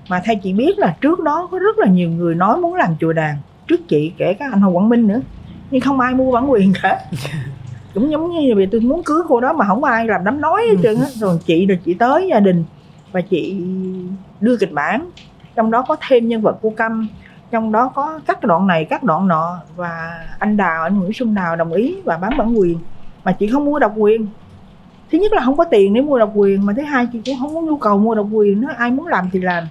Mà theo chị biết là trước đó có rất là nhiều người nói muốn làm chùa đàn trước chị kể cả anh Hồ Quảng Minh nữa. Nhưng không ai mua bản quyền cả. Cũng giống như vì tôi muốn cưới cô đó mà không ai làm đám nói hết trơn á. Rồi chị rồi chị tới gia đình và chị đưa kịch bản. Trong đó có thêm nhân vật cô câm trong đó có các đoạn này các đoạn nọ và anh đào anh nguyễn xuân đào đồng ý và bán bản quyền mà chị không mua độc quyền. Thứ nhất là không có tiền để mua độc quyền mà thứ hai chị cũng không có nhu cầu mua độc quyền nữa ai muốn làm thì làm.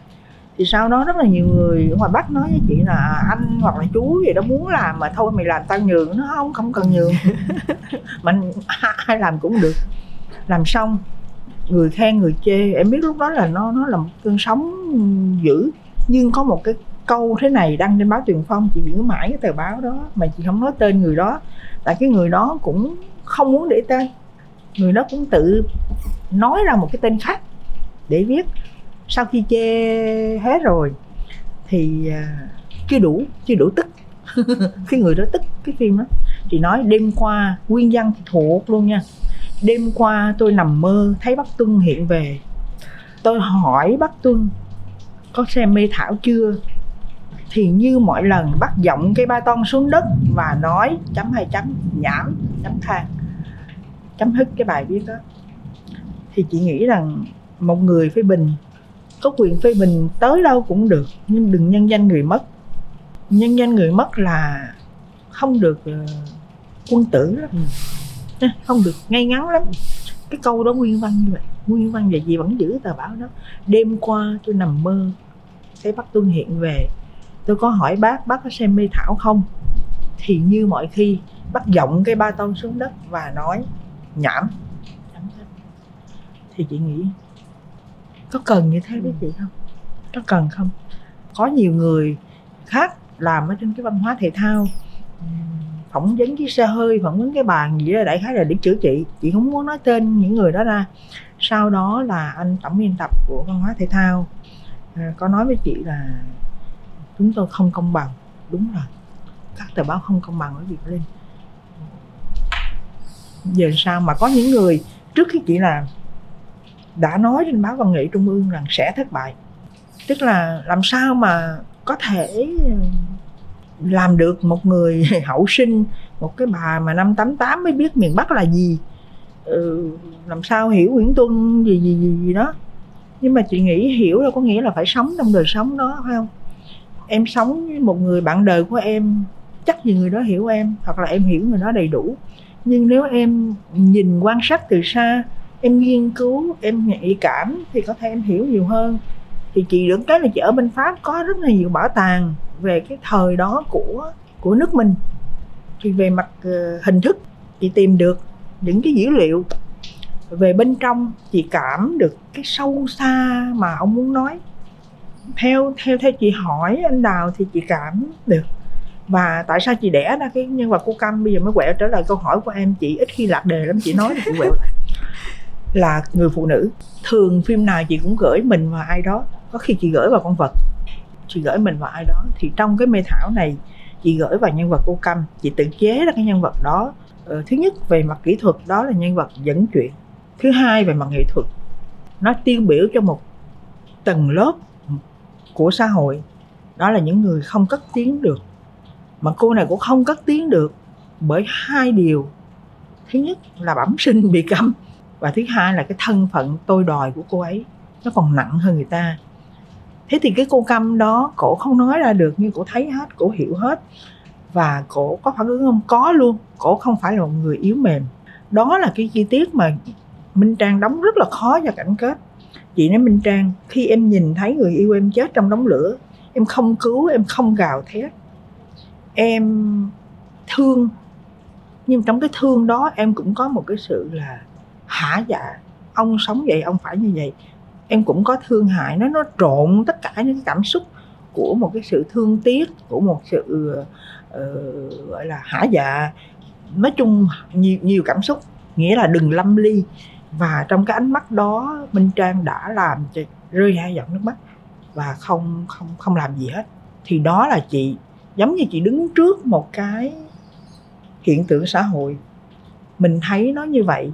Thì sau đó rất là nhiều người ở ngoài bắc nói với chị là anh hoặc là chú gì đó muốn làm mà thôi mày làm tao nhường nó không không cần nhường. Mình ai làm cũng được. Làm xong người khen người chê em biết lúc đó là nó nó là một cơn sóng dữ nhưng có một cái câu thế này đăng trên báo truyền Phong, chị giữ mãi cái tờ báo đó, mà chị không nói tên người đó. Tại cái người đó cũng không muốn để tên. Người đó cũng tự nói ra một cái tên khác để viết. Sau khi chê hết rồi thì à, chưa đủ chưa đủ tức. Cái người đó tức cái phim đó. Chị nói, đêm qua nguyên văn thì thuộc luôn nha. Đêm qua tôi nằm mơ thấy bắc tuân hiện về. Tôi hỏi bắc tuân, có xem mê thảo chưa? Thì như mọi lần bắt giọng cây ba ton xuống đất và nói chấm hai chấm nhảm chấm than chấm hết cái bài viết đó. Thì chị nghĩ rằng một người phê bình có quyền phê bình tới đâu cũng được nhưng đừng nhân danh người mất. Nhân danh người mất là không được uh, quân tử lắm. Ừ. không được ngay ngắn lắm. Cái câu đó nguyên văn như vậy nguyên văn và chị vẫn giữ tờ báo đó. Đêm qua tôi nằm mơ thấy bác tuân hiện về tôi có hỏi bác bác có xem mê thảo không? Thì như mọi khi, bác giọng cái ba tông xuống đất và nói, nhảm. Thì chị nghĩ, có cần như thế với chị không? Có cần không? Có nhiều người khác làm ở trên cái văn hóa thể thao, phỏng vấn cái xe hơi, phỏng vấn cái bàn gì đó, đại khái là để chữa chị chị không muốn nói tên những người đó ra. Sau đó là anh tổng biên tập của văn hóa thể thao. À, có nói với chị là chúng tôi không công bằng. Đúng rồi. Các tờ báo không công bằng với việc lên giờ sao mà có những người trước khi chị làm đã nói trên báo văn nghệ trung ương rằng sẽ thất bại. Tức là làm sao mà có thể làm được một người hậu sinh một cái bà mà năm 88 mới biết miền Bắc là gì. Ừ, làm sao hiểu Nguyễn Tuân gì gì gì gì đó. Nhưng mà chị nghĩ hiểu đâu có nghĩa là phải sống trong đời sống đó phải không? Em sống với một người bạn đời của em, chắc gì người đó hiểu em, hoặc là em hiểu người đó đầy đủ. Nhưng nếu em nhìn quan sát từ xa, em nghiên cứu, em nhạy cảm, thì có thể em hiểu nhiều hơn. Thì chị được cái là chị ở bên pháp, có rất là nhiều bảo tàng về cái thời đó của của nước mình. Thì về mặt ờ, hình thức, chị tìm được những cái dữ liệu. Về bên trong, chị cảm được cái sâu xa mà ông muốn nói theo theo theo chị hỏi anh đào thì chị cảm được. Và tại sao chị đẻ ra cái nhân vật cô cam bây giờ mới quẹo trở lại câu hỏi của em. Chị ít khi lạc đề lắm chị nói thì chị quẹo. Là người phụ nữ. Thường phim nào chị cũng gửi mình vào ai đó. Có khi chị gửi vào con vật. Chị gửi mình vào ai đó. Thì trong cái mê thảo này chị gửi vào nhân vật cô câm chị tự chế ra cái nhân vật đó. Ờ, thứ nhất về mặt kỹ thuật đó là nhân vật dẫn chuyện. Thứ hai về mặt nghệ thuật. Nó tiêu biểu cho một tầng lớp của xã hội. Đó là những người không cất tiếng được. Mà cô này cũng không cất tiếng được bởi hai điều. Thứ nhất là bẩm sinh bị câm và thứ hai là cái thân phận tôi đòi của cô ấy, nó còn nặng hơn người ta. Thế thì cái cô câm đó, cổ không nói ra được nhưng cổ thấy hết, cổ hiểu hết và cổ có phản ứng không? Có luôn, cổ không phải là một người yếu mềm. Đó là cái chi tiết mà minh trang đóng rất là khó cho cảnh kết chị nói minh trang khi em nhìn thấy người yêu em chết trong đống lửa em không cứu em không gào thét. Em thương nhưng trong cái thương đó em cũng có một cái sự là hả dạ. Ông sống vậy ông phải như vậy. Em cũng có thương hại nó nó trộn tất cả những cảm xúc của một cái sự thương tiếc của một sự uh, gọi là hả dạ. Nói chung nhiều nhiều cảm xúc nghĩa là đừng lâm ly và trong cái ánh mắt đó minh trang đã làm cho rơi hai giọt nước mắt và không không không làm gì hết. Thì đó là chị giống như chị đứng trước một cái hiện tượng xã hội. Mình thấy nó như vậy.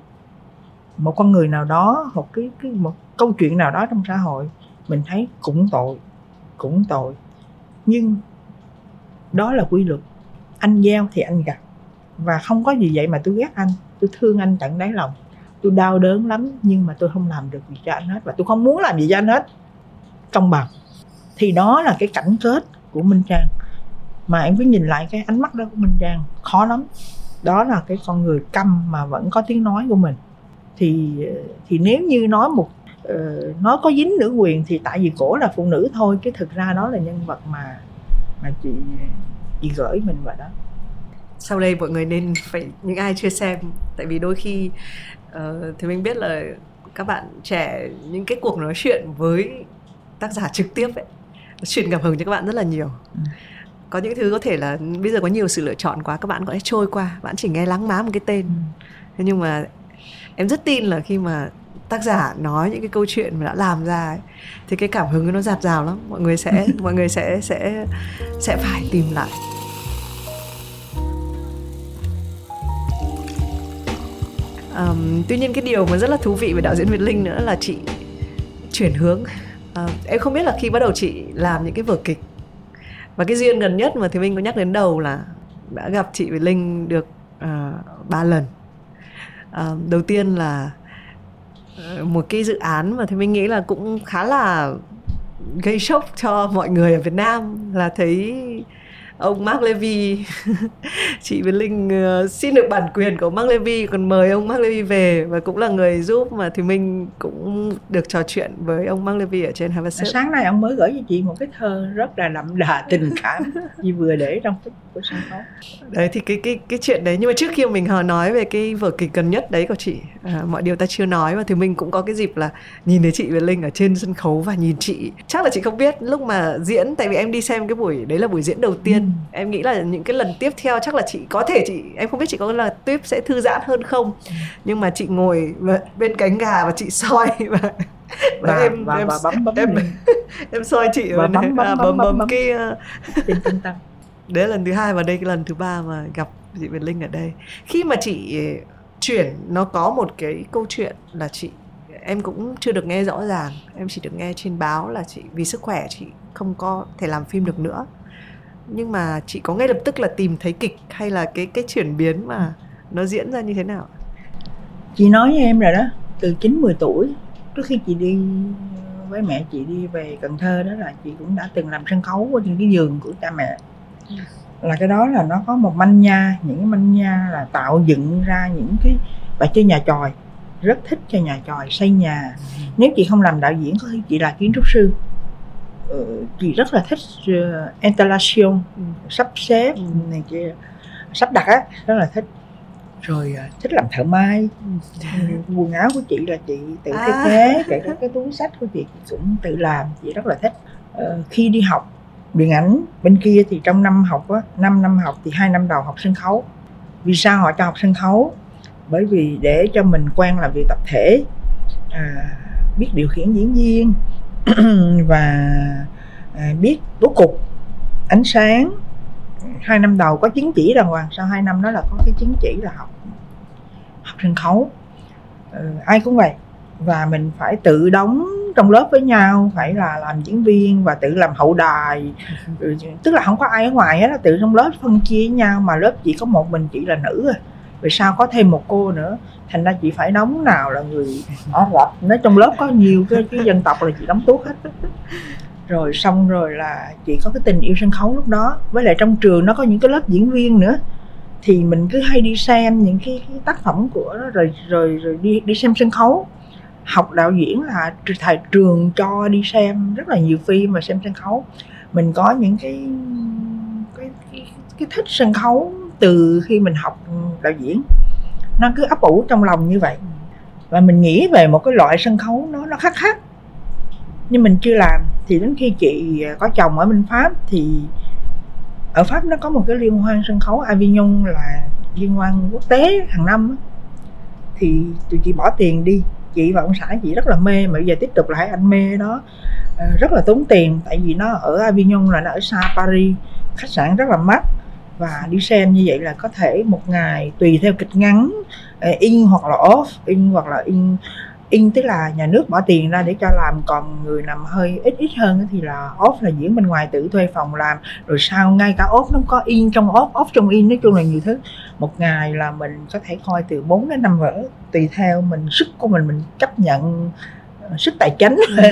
Một con người nào đó một cái, cái một câu chuyện nào đó trong xã hội mình thấy cũng tội cũng tội. Nhưng đó là quy luật. Anh gieo thì anh gặt và không có gì vậy mà tôi ghét anh tôi thương anh tận đáy lòng tôi đau đớn lắm nhưng mà tôi không làm được gì cho anh hết và tôi không muốn làm gì cho anh hết. Công bằng thì đó là cái cảnh kết của minh trang. Mà em cứ nhìn lại cái ánh mắt đó của minh trang khó lắm. Đó là cái con người câm mà vẫn có tiếng nói của mình. Thì thì nếu như nói một uh, nói có dính nữ quyền thì tại vì cổ là phụ nữ thôi cái thực ra đó là nhân vật mà mà chị chị gửi mình vào đó. Sau đây mọi người nên phải những ai chưa xem tại vì đôi khi uh, thì mình biết là các bạn trẻ những cái cuộc nói chuyện với tác giả trực tiếp ấy truyền cảm hứng cho các bạn rất là nhiều ừ. có những thứ có thể là bây giờ có nhiều sự lựa chọn quá các bạn có thể trôi qua bạn chỉ nghe lắng má một cái tên ừ. thế nhưng mà em rất tin là khi mà tác giả nói những cái câu chuyện mà đã làm ra ấy, thì cái cảm hứng nó dạt dào lắm mọi người sẽ mọi người sẽ sẽ sẽ phải tìm lại um, tuy nhiên cái điều mà rất là thú vị về đạo diễn Việt Linh nữa là chị chuyển hướng. Uh, em không biết là khi bắt đầu chị làm những cái vở kịch và cái duyên gần nhất mà thì Minh có nhắc đến đầu là đã gặp chị Việt Linh được uh, lần. Uh, đầu tiên là ờ, một cái dự án mà thì mình nghĩ là cũng khá là gây sốc cho mọi người ở Việt Nam là thấy ông Mark Levy. Chị Việt Linh uh, xin được bản quyền của Mark Levy còn mời ông Mark Levy về và cũng là người giúp mà thì mình cũng được trò chuyện với ông Mark Levy ở trên Harvard sáng nay ông mới gửi cho chị một cái thơ rất là đậm đà tình cảm chị vừa để trong cái của sân khấu. Đấy thì cái cái cái chuyện đấy nhưng mà trước khi mình nói về cái vở kịch gần nhất đấy của chị à, mọi điều ta chưa nói và thì mình cũng có cái dịp là nhìn thấy chị Việt Linh ở trên sân khấu và nhìn chị. Chắc là chị không biết lúc mà diễn tại vì em đi xem cái buổi đấy là buổi diễn đầu tiên. ừ em nghĩ là những cái lần tiếp theo chắc là chị có thể chị em không biết chị có là tiếp sẽ thư giãn hơn không. Nhưng mà chị ngồi bên cánh gà và chị soi và và, và em và, em, và bấm, bấm em, em soi chị và bấm, bấm, à, bấm, bấm, bấm, bấm cái uh... đấy là lần thứ hai và đây cái lần thứ ba mà gặp chị Việt Linh ở đây. Khi mà chị chuyển nó có một cái câu chuyện là chị em cũng chưa được nghe rõ ràng. Em chỉ được nghe trên báo là chị vì sức khỏe chị không có thể làm phim được nữa nhưng mà chị có ngay lập tức là tìm thấy kịch hay là cái cái chuyển biến mà nó diễn ra như thế nào chị nói với em rồi đó từ 9 10 tuổi trước khi chị đi với mẹ chị đi về Cần Thơ đó là chị cũng đã từng làm sân khấu ở trên cái giường của cha mẹ. Là cái đó là nó có một manh nha những cái manh nha là tạo dựng ra những cái bà chơi nhà tròi rất thích cho nhà tròi xây nhà. Nếu chị không làm đạo diễn có khi chị là kiến trúc sư chị rất là thích uh, installation Ừ. sắp xếp Ừ. này kia sắp đặt á rất là thích rồi uh, thích làm thợ may Ừ, quần áo của chị là chị tự thiết À. kế kể cả cái túi sách của chị cũng tự làm chị rất là thích Ờ, khi đi học điện ảnh bên kia thì trong năm học á năm năm học thì hai năm đầu học sân khấu vì sao họ cho học sân khấu bởi vì để cho mình quen làm việc tập thể à, biết điều khiển diễn viên và à, biết bố cục ánh sáng. Hai năm đầu có chứng chỉ đàng hoàng sau hai năm đó là có cái chứng chỉ là học học sân khấu. Ừ, ai cũng vậy. Và mình phải tự đóng trong lớp với nhau phải là làm diễn viên và tự làm hậu đài. Ừ, tức là không có ai ở ngoài hết là tự trong lớp phân chia với nhau mà lớp chỉ có một mình chị là nữ rồi vì sao có thêm một cô nữa? Thành ra chị phải đóng nào là người Ả Rập nói trong lớp có nhiều cái, cái dân tộc là chị đóng tuốt hết. Rồi xong rồi là chị có cái tình yêu sân khấu lúc đó. Với lại trong trường nó có những cái lớp diễn viên nữa. Thì mình cứ hay đi xem những cái, cái tác phẩm của nó rồi rồi rồi đi đi xem sân khấu. Học đạo diễn là thầy trường cho đi xem rất là nhiều phim mà xem sân khấu. Mình có những cái cái, cái, cái thích sân khấu từ khi mình học đạo diễn, nó cứ ấp ủ trong lòng như vậy. Và mình nghĩ về một cái loại sân khấu nó nó khác khác. Nhưng mình chưa làm, thì đến khi chị à, có chồng ở bên pháp thì ở pháp nó có một cái liên hoan sân khấu Avignon là liên hoan quốc tế hàng năm thì tụi chị bỏ tiền đi, chị và ông xã chị rất là mê, mà bây giờ tiếp tục lại anh mê đó. Ờ, rất là tốn tiền, tại vì nó ở Avignon là nó ở xa Paris, khách sạn rất là mắc và đi xem như vậy là có thể một ngày tùy theo kịch ngắn ờ, in hoặc là off in hoặc là in in tức là nhà nước bỏ tiền ra để cho làm còn người làm hơi ít ít hơn thì là off là diễn bên ngoài tự thuê phòng làm rồi sau ngay cả off nó có in trong off off trong in nói chung là nhiều thứ. Một ngày là mình có thể coi từ 4 đến 5 vở tùy theo mình sức của mình mình chấp nhận ờ, sức tài chính và,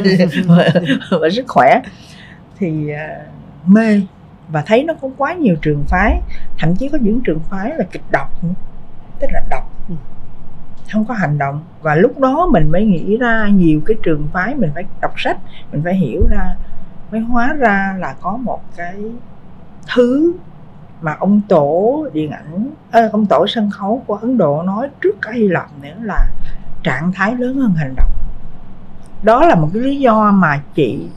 và sức khỏe. Thì à, mê và thấy nó có quá nhiều trường phái thậm chí có những trường phái là kịch độc tức là đọc Ừ. không có hành động. Và lúc đó mình mới nghĩ ra nhiều cái trường phái mình phải đọc sách mình phải hiểu ra mới hóa ra là có một cái thứ mà ông tổ điện ảnh ơ, ông tổ sân khấu của Ấn Độ nói trước cả Hy Lạp nữa là trạng thái lớn hơn hành động. Đó là một cái lý do mà chị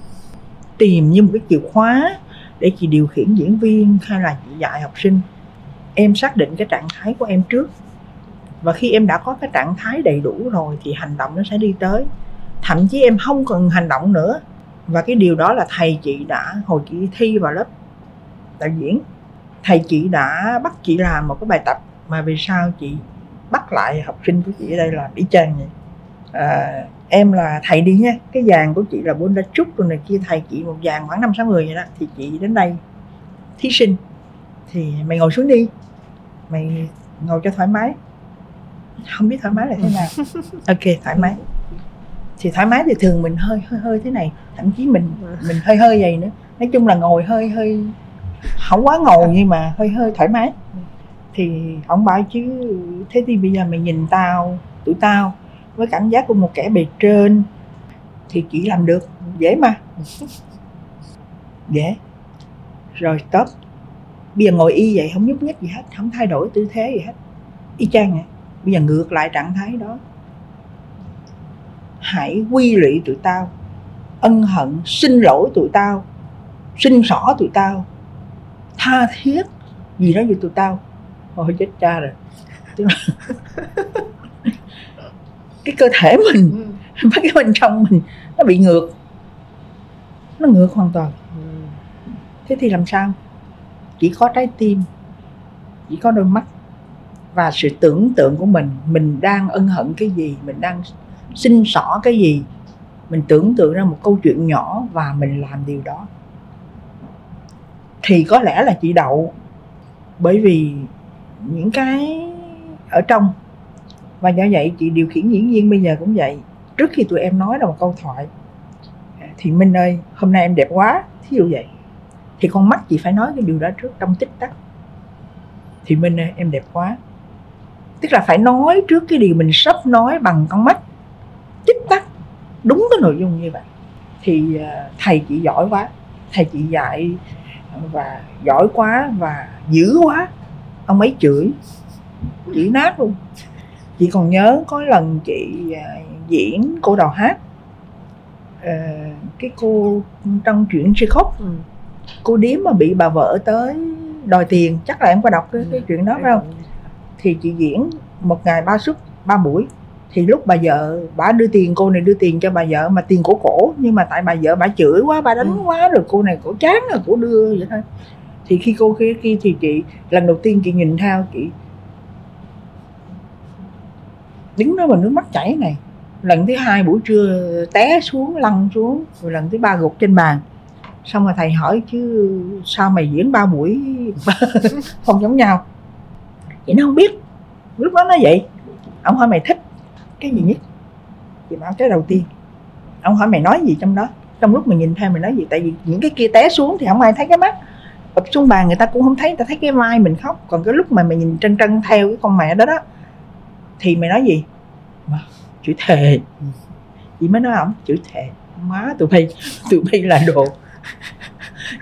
tìm như một cái chìa khóa để chị điều khiển diễn viên hay là chị dạy học sinh. Em xác định cái trạng thái của em trước. Và khi em đã có cái trạng thái đầy đủ rồi thì hành động nó sẽ đi tới. Thậm chí em không cần hành động nữa. Và cái điều đó là thầy chị đã hồi chị thi vào lớp đạo diễn thầy chị đã bắt chị làm một cái bài tập mà vì sao chị bắt lại học sinh của chị ở đây là y chang vậy? À, em là thầy đi nha. Cái dàn của chị là bốn đa trúc rồi này kia thầy chị một dàn khoảng năm sáu người vậy đó. Thì chị đến đây thí sinh. Thì mày ngồi xuống đi. Mày ngồi cho thoải mái. Không biết thoải mái là thế nào. Ok thoải mái. Thì thoải mái thì thường mình hơi hơi hơi thế này. Thậm chí mình mình hơi hơi vậy nữa. Nói chung là ngồi hơi hơi không quá ngồi nhưng mà hơi hơi thoải mái. Thì ông bảo chứ thế thì bây giờ mày nhìn tao tụi tao với cảm giác của một kẻ bề trên thì chỉ làm được. Dễ mà. Dễ. Rồi tốt bây giờ ngồi y vậy, không nhúc nhích gì hết, không thay đổi tư thế gì hết. Y chang vậy bây giờ ngược lại trạng thái đó. Hãy quy lụy tụi tao. Ân hận, xin lỗi tụi tao. Xin xỏ tụi tao. Tha thiết gì đó với tụi tao. Thôi chết cha rồi. cái cơ thể mình mấy cái bên trong mình nó bị ngược. Nó ngược hoàn toàn. Thế thì làm sao? Chỉ có trái tim chỉ có đôi mắt và sự tưởng tượng của mình. Mình đang ân hận cái gì? Mình đang xin xỏ cái gì? Mình tưởng tượng ra một câu chuyện nhỏ và mình làm điều đó. Thì có lẽ là chị đậu. Bởi vì những cái ở trong và do vậy, chị điều khiển diễn viên bây giờ cũng vậy. Trước khi tụi em nói ra một câu thoại à, thì minh ơi, hôm nay em đẹp quá, thí dụ vậy. Thì con mắt chị phải nói cái điều đó trước trong tích tắc. Thì minh ơi, em đẹp quá. Tức là phải nói trước cái điều mình sắp nói bằng con mắt. Tích tắc, đúng cái nội dung như vậy. Thì à, thầy chị giỏi quá, thầy chị dạy và giỏi quá và dữ quá. Ông ấy chửi chửi nát luôn chị còn nhớ có lần chị à, diễn cô đào hát ờ, cái cô trong chuyện si khóc ừ. cô điếm mà bị bà vợ tới đòi tiền chắc là em có đọc cái, cái Ừ, chuyện đó phải không? Thì chị diễn một ngày ba suất ba buổi. Thì lúc bà vợ bà đưa tiền cô này đưa tiền cho bà vợ mà tiền của cổ nhưng mà tại bà vợ bà chửi quá bà đánh Ừ. quá rồi cô này cổ chán rồi cổ đưa vậy thôi. Thì khi cô kia kia thì chị lần đầu tiên chị nhìn theo chị đứng đó mà nước mắt chảy này. Lần thứ hai buổi trưa té xuống, lăn xuống, rồi lần thứ ba gục trên bàn. Xong rồi thầy hỏi, chứ sao mày diễn ba buổi không giống nhau? Chị nó không biết. Lúc đó nó vậy. Ông hỏi mày thích cái gì nhất? Chị bảo, cái đầu tiên. Ông hỏi, mày nói gì trong đó? Trong lúc mày nhìn theo mày nói gì? Tại vì những cái kia té xuống thì không ai thấy cái mắt. Bật xuống bàn người ta cũng không thấy, người ta thấy cái vai mình khóc. Còn cái lúc mà mày nhìn trân trân theo cái con mẹ đó đó thì mày nói gì? Mà chữ thề. Chị mới nói ổng chữ thề. Má tụi bay tụi bay là đồ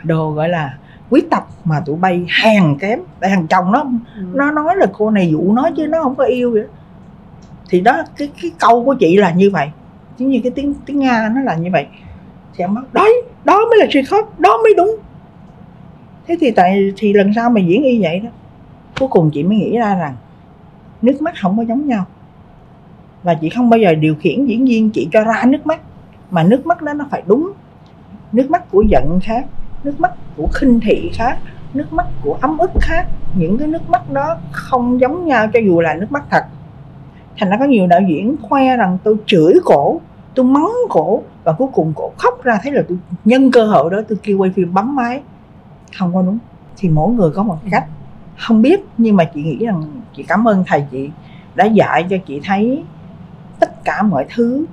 đồ gọi là quý tộc mà tụi bay hàng kém tại thằng chồng nó. Ừ. nó nói là cô này dụ nó chứ nó không có yêu vậy thì đó cái cái câu của chị là như vậy. Giống như cái tiếng tiếng nga nó là như vậy. Thì ông nói đấy đó mới là suy khóc đó mới đúng. Thế thì tại thì lần sau mày diễn y vậy đó. Cuối cùng chị mới nghĩ ra rằng nước mắt không có giống nhau. Và chị không bao giờ điều khiển diễn viên chị cho ra nước mắt, mà nước mắt đó nó phải đúng. Nước mắt của giận khác, nước mắt của khinh thị khác, nước mắt của ấm ức khác. Những cái nước mắt đó không giống nhau cho dù là nước mắt thật. Thành ra có nhiều đạo diễn khoe rằng tôi chửi cổ, tôi mắng cổ, và cuối cùng cổ khóc ra thấy là tôi nhân cơ hội đó tôi kêu quay phim bấm máy. Không có đúng. Thì mỗi người có một cách. Không biết, nhưng mà chị nghĩ rằng chị cảm ơn thầy chị đã dạy cho chị thấy tất cả mọi thứ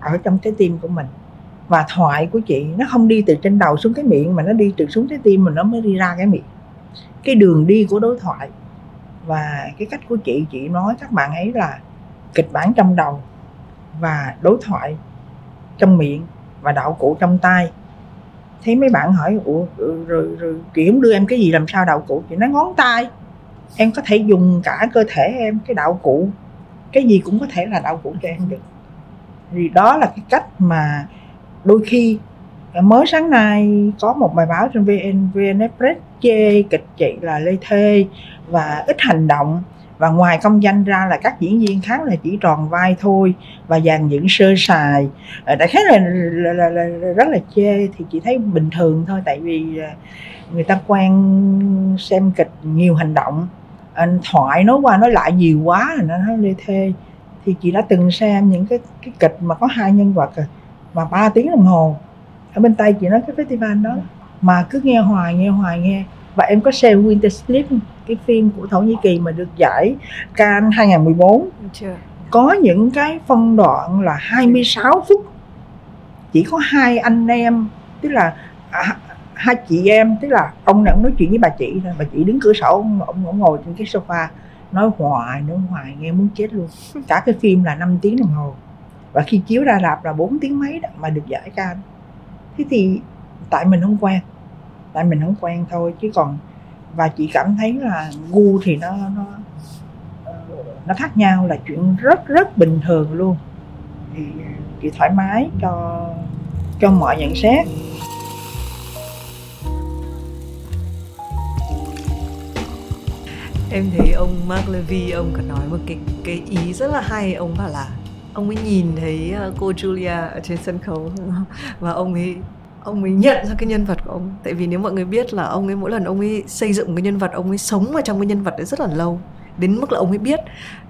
ở trong trái tim của mình. Và thoại của chị nó không đi từ trên đầu xuống cái miệng mà nó đi từ xuống trái tim mà nó mới đi ra cái miệng. Cái đường đi của đối thoại và cái cách của chị chị nói các bạn ấy là kịch bản trong đầu và đối thoại trong miệng và đạo cụ trong tay thấy mấy bạn hỏi ủa rồi, rồi, rồi chị không đưa em cái gì làm sao đạo cụ? Chị nói ngón tay em có thể dùng cả cơ thể em cái đạo cụ. Cái gì cũng có thể là đạo cụ cho em được. Thì đó là cái cách mà đôi khi à, mới sáng nay có một bài báo trên vn vn express chê kịch chị là lê thê và ít hành động. Và ngoài công danh ra là các diễn viên khác là chỉ tròn vai thôi và dàn dựng sơ sài. À, đại khái là, là, là, là, là rất là chê thì chị thấy bình thường thôi tại vì à, người ta quen xem kịch nhiều hành động anh thoại nói qua nói lại nhiều quá rồi nó nói lê thê. Thì chị đã từng xem những cái cái kịch mà có hai nhân vật rồi, mà ba tiếng đồng hồ. Ở bên tay chị nói cái festival đó. Mà cứ nghe hoài nghe hoài nghe. Và em có xem Winter Sleep cái phim của Thổ Nhĩ Kỳ mà được giải Cannes 2014 chưa. Có những cái phân đoạn là 26 phút. Chỉ có hai anh em tức là à, hai chị em tức là ông này ông nói chuyện với bà chị thôi. Bà chị đứng cửa sổ ông, ông, ông ngồi trên cái sofa nói hoài nói hoài nghe muốn chết luôn. Cả cái phim là 5 tiếng đồng hồ. Và khi chiếu ra rạp là 4 tiếng mấy đó mà được giải Cannes thế thì tại mình không quen tại mình không quen thôi. Chứ còn và chị cảm thấy là gu thì nó nó ờ, nó khác nhau là chuyện rất rất bình thường luôn. Thì chị thoải mái cho cho mọi nhận xét em thấy ông Mark Levy, ông có nói một cái cái ý rất là hay. Ông bảo là ông ấy nhìn thấy ờ, cô Julia ở trên sân khấu và ông ấy ông ấy nhận ra cái nhân vật của ông. Tại vì nếu mọi người biết là ông ấy, mỗi lần ông ấy xây dựng cái nhân vật, ông ấy sống ở trong cái nhân vật đấy rất là lâu, đến mức là ông ấy biết.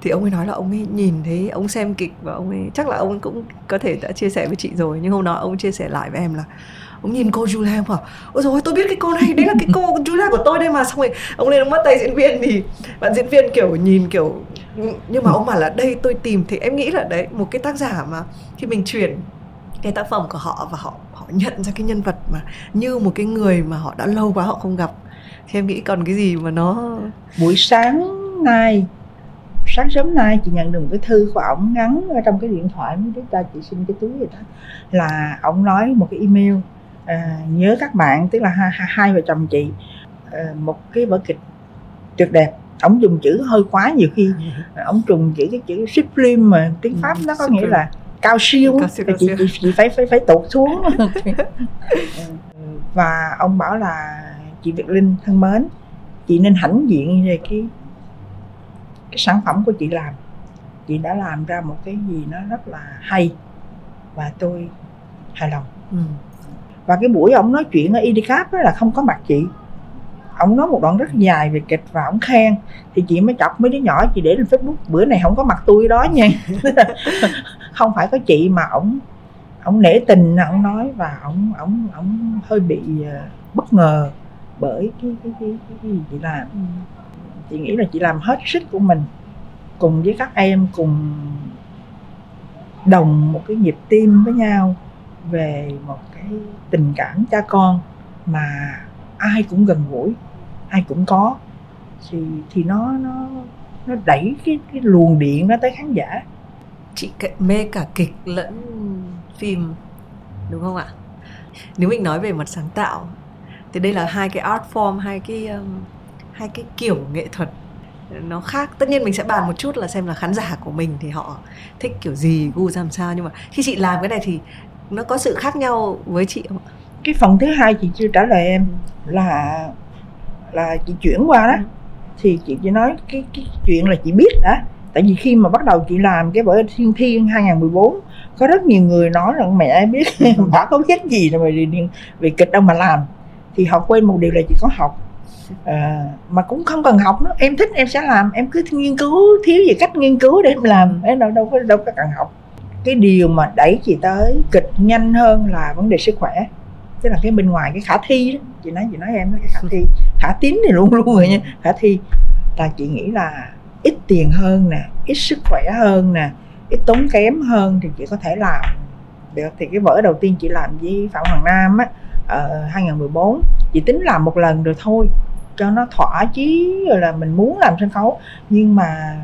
Thì ông ấy nói là ông ấy nhìn thấy, ông xem kịch và ông ấy, chắc là ông ấy cũng có thể đã chia sẻ với chị rồi. Nhưng hôm đó ông chia sẻ lại với em là ông nhìn cô Julia ông bảo, ôi rồi tôi biết cái cô này đấy là cái cô Julia của tôi đây mà. Xong rồi ông lên ông bắt tay diễn viên thì bạn diễn viên kiểu nhìn kiểu, nhưng mà ông bảo là, đây, tôi tìm thì em nghĩ là, đấy, một cái tác giả mà khi mình chuyển cái tác phẩm của họ và họ họ nhận ra cái nhân vật mà như một cái người mà họ đã lâu quá họ không gặp. Thì em nghĩ còn cái gì mà nó buổi sáng nay, sáng sớm nay chị nhận được một cái thư của ổng ngắn ở trong cái điện thoại mới biết cho chị xin cái túi gì đó, là ổng nói một cái email à, nhớ các bạn tức là hai, hai vợ chồng chị à, một cái vở kịch tuyệt đẹp. Ổng dùng chữ hơi quá nhiều khi ổng trùng chữ cái chữ sublime mà tiếng pháp nó có nghĩa là cao siêu, cao siêu, cao siêu. Chị, chị, chị phải phải phải tụt xuống. Và ông bảo là chị Việt Linh thân mến chị nên hãnh diện về cái cái sản phẩm của chị làm. Chị đã làm ra một cái gì nó rất là hay và tôi hài lòng. Ừ và cái buổi ông nói chuyện ở IDCAP đó là không có mặt chị. Ông nói một đoạn rất dài về kịch và ông khen. Thì chị mới chọc mấy đứa nhỏ chị để lên facebook bữa này không có mặt tôi đó nha. Không phải có chị mà ổng ổng nể tình ổng nói và ổng ổng ổng hơi bị ờ, bất ngờ bởi cái cái cái cái, cái gì chị làm. Chị nghĩ là chị làm hết sức của mình cùng với các em cùng đồng một cái nhịp tim với nhau về một cái tình cảm cha con mà ai cũng gần gũi ai cũng có. Thì thì nó nó nó đẩy cái cái luồng điện nó tới khán giả. Chị mê cả kịch lẫn phim đúng không ạ? Nếu mình nói về mặt sáng tạo thì đây là hai cái art form hai cái um, hai cái kiểu nghệ thuật nó khác. Tất nhiên mình sẽ bàn một chút là xem là khán giả của mình thì họ thích kiểu gì gu làm sao. Nhưng mà khi chị làm cái này thì nó có sự khác nhau với chị không ạ? Cái phần thứ hai chị chưa trả lời em là là chị chuyển qua đó. Thì chị chỉ nói cái cái chuyện là chị biết đã. Tại vì khi mà bắt đầu chị làm cái vở thiên thiên 2014 có rất nhiều người nói rằng mẹ biết bà có biết gì rồi về, về kịch đâu mà làm. Thì họ quên một điều là chị có học. À, mà cũng không cần học nữa. Em thích em sẽ làm. Em cứ nghiên cứu thiếu gì cách nghiên cứu để em làm. Em đâu đâu có đâu có cần học cái điều mà đẩy chị tới kịch nhanh hơn là vấn đề sức khỏe. Tức là cái bên ngoài cái khả thi đó chị nói chị nói em cái khả thi khả tín thì luôn luôn rồi nha khả thi. Là chị nghĩ là ít tiền hơn nè ít sức khỏe hơn nè ít tốn kém hơn thì chị có thể làm được. Thì cái vở đầu tiên chị làm với phạm hoàng nam á ở 2014 chị tính làm một lần rồi thôi cho nó thỏa chí rồi là mình muốn làm sân khấu. Nhưng mà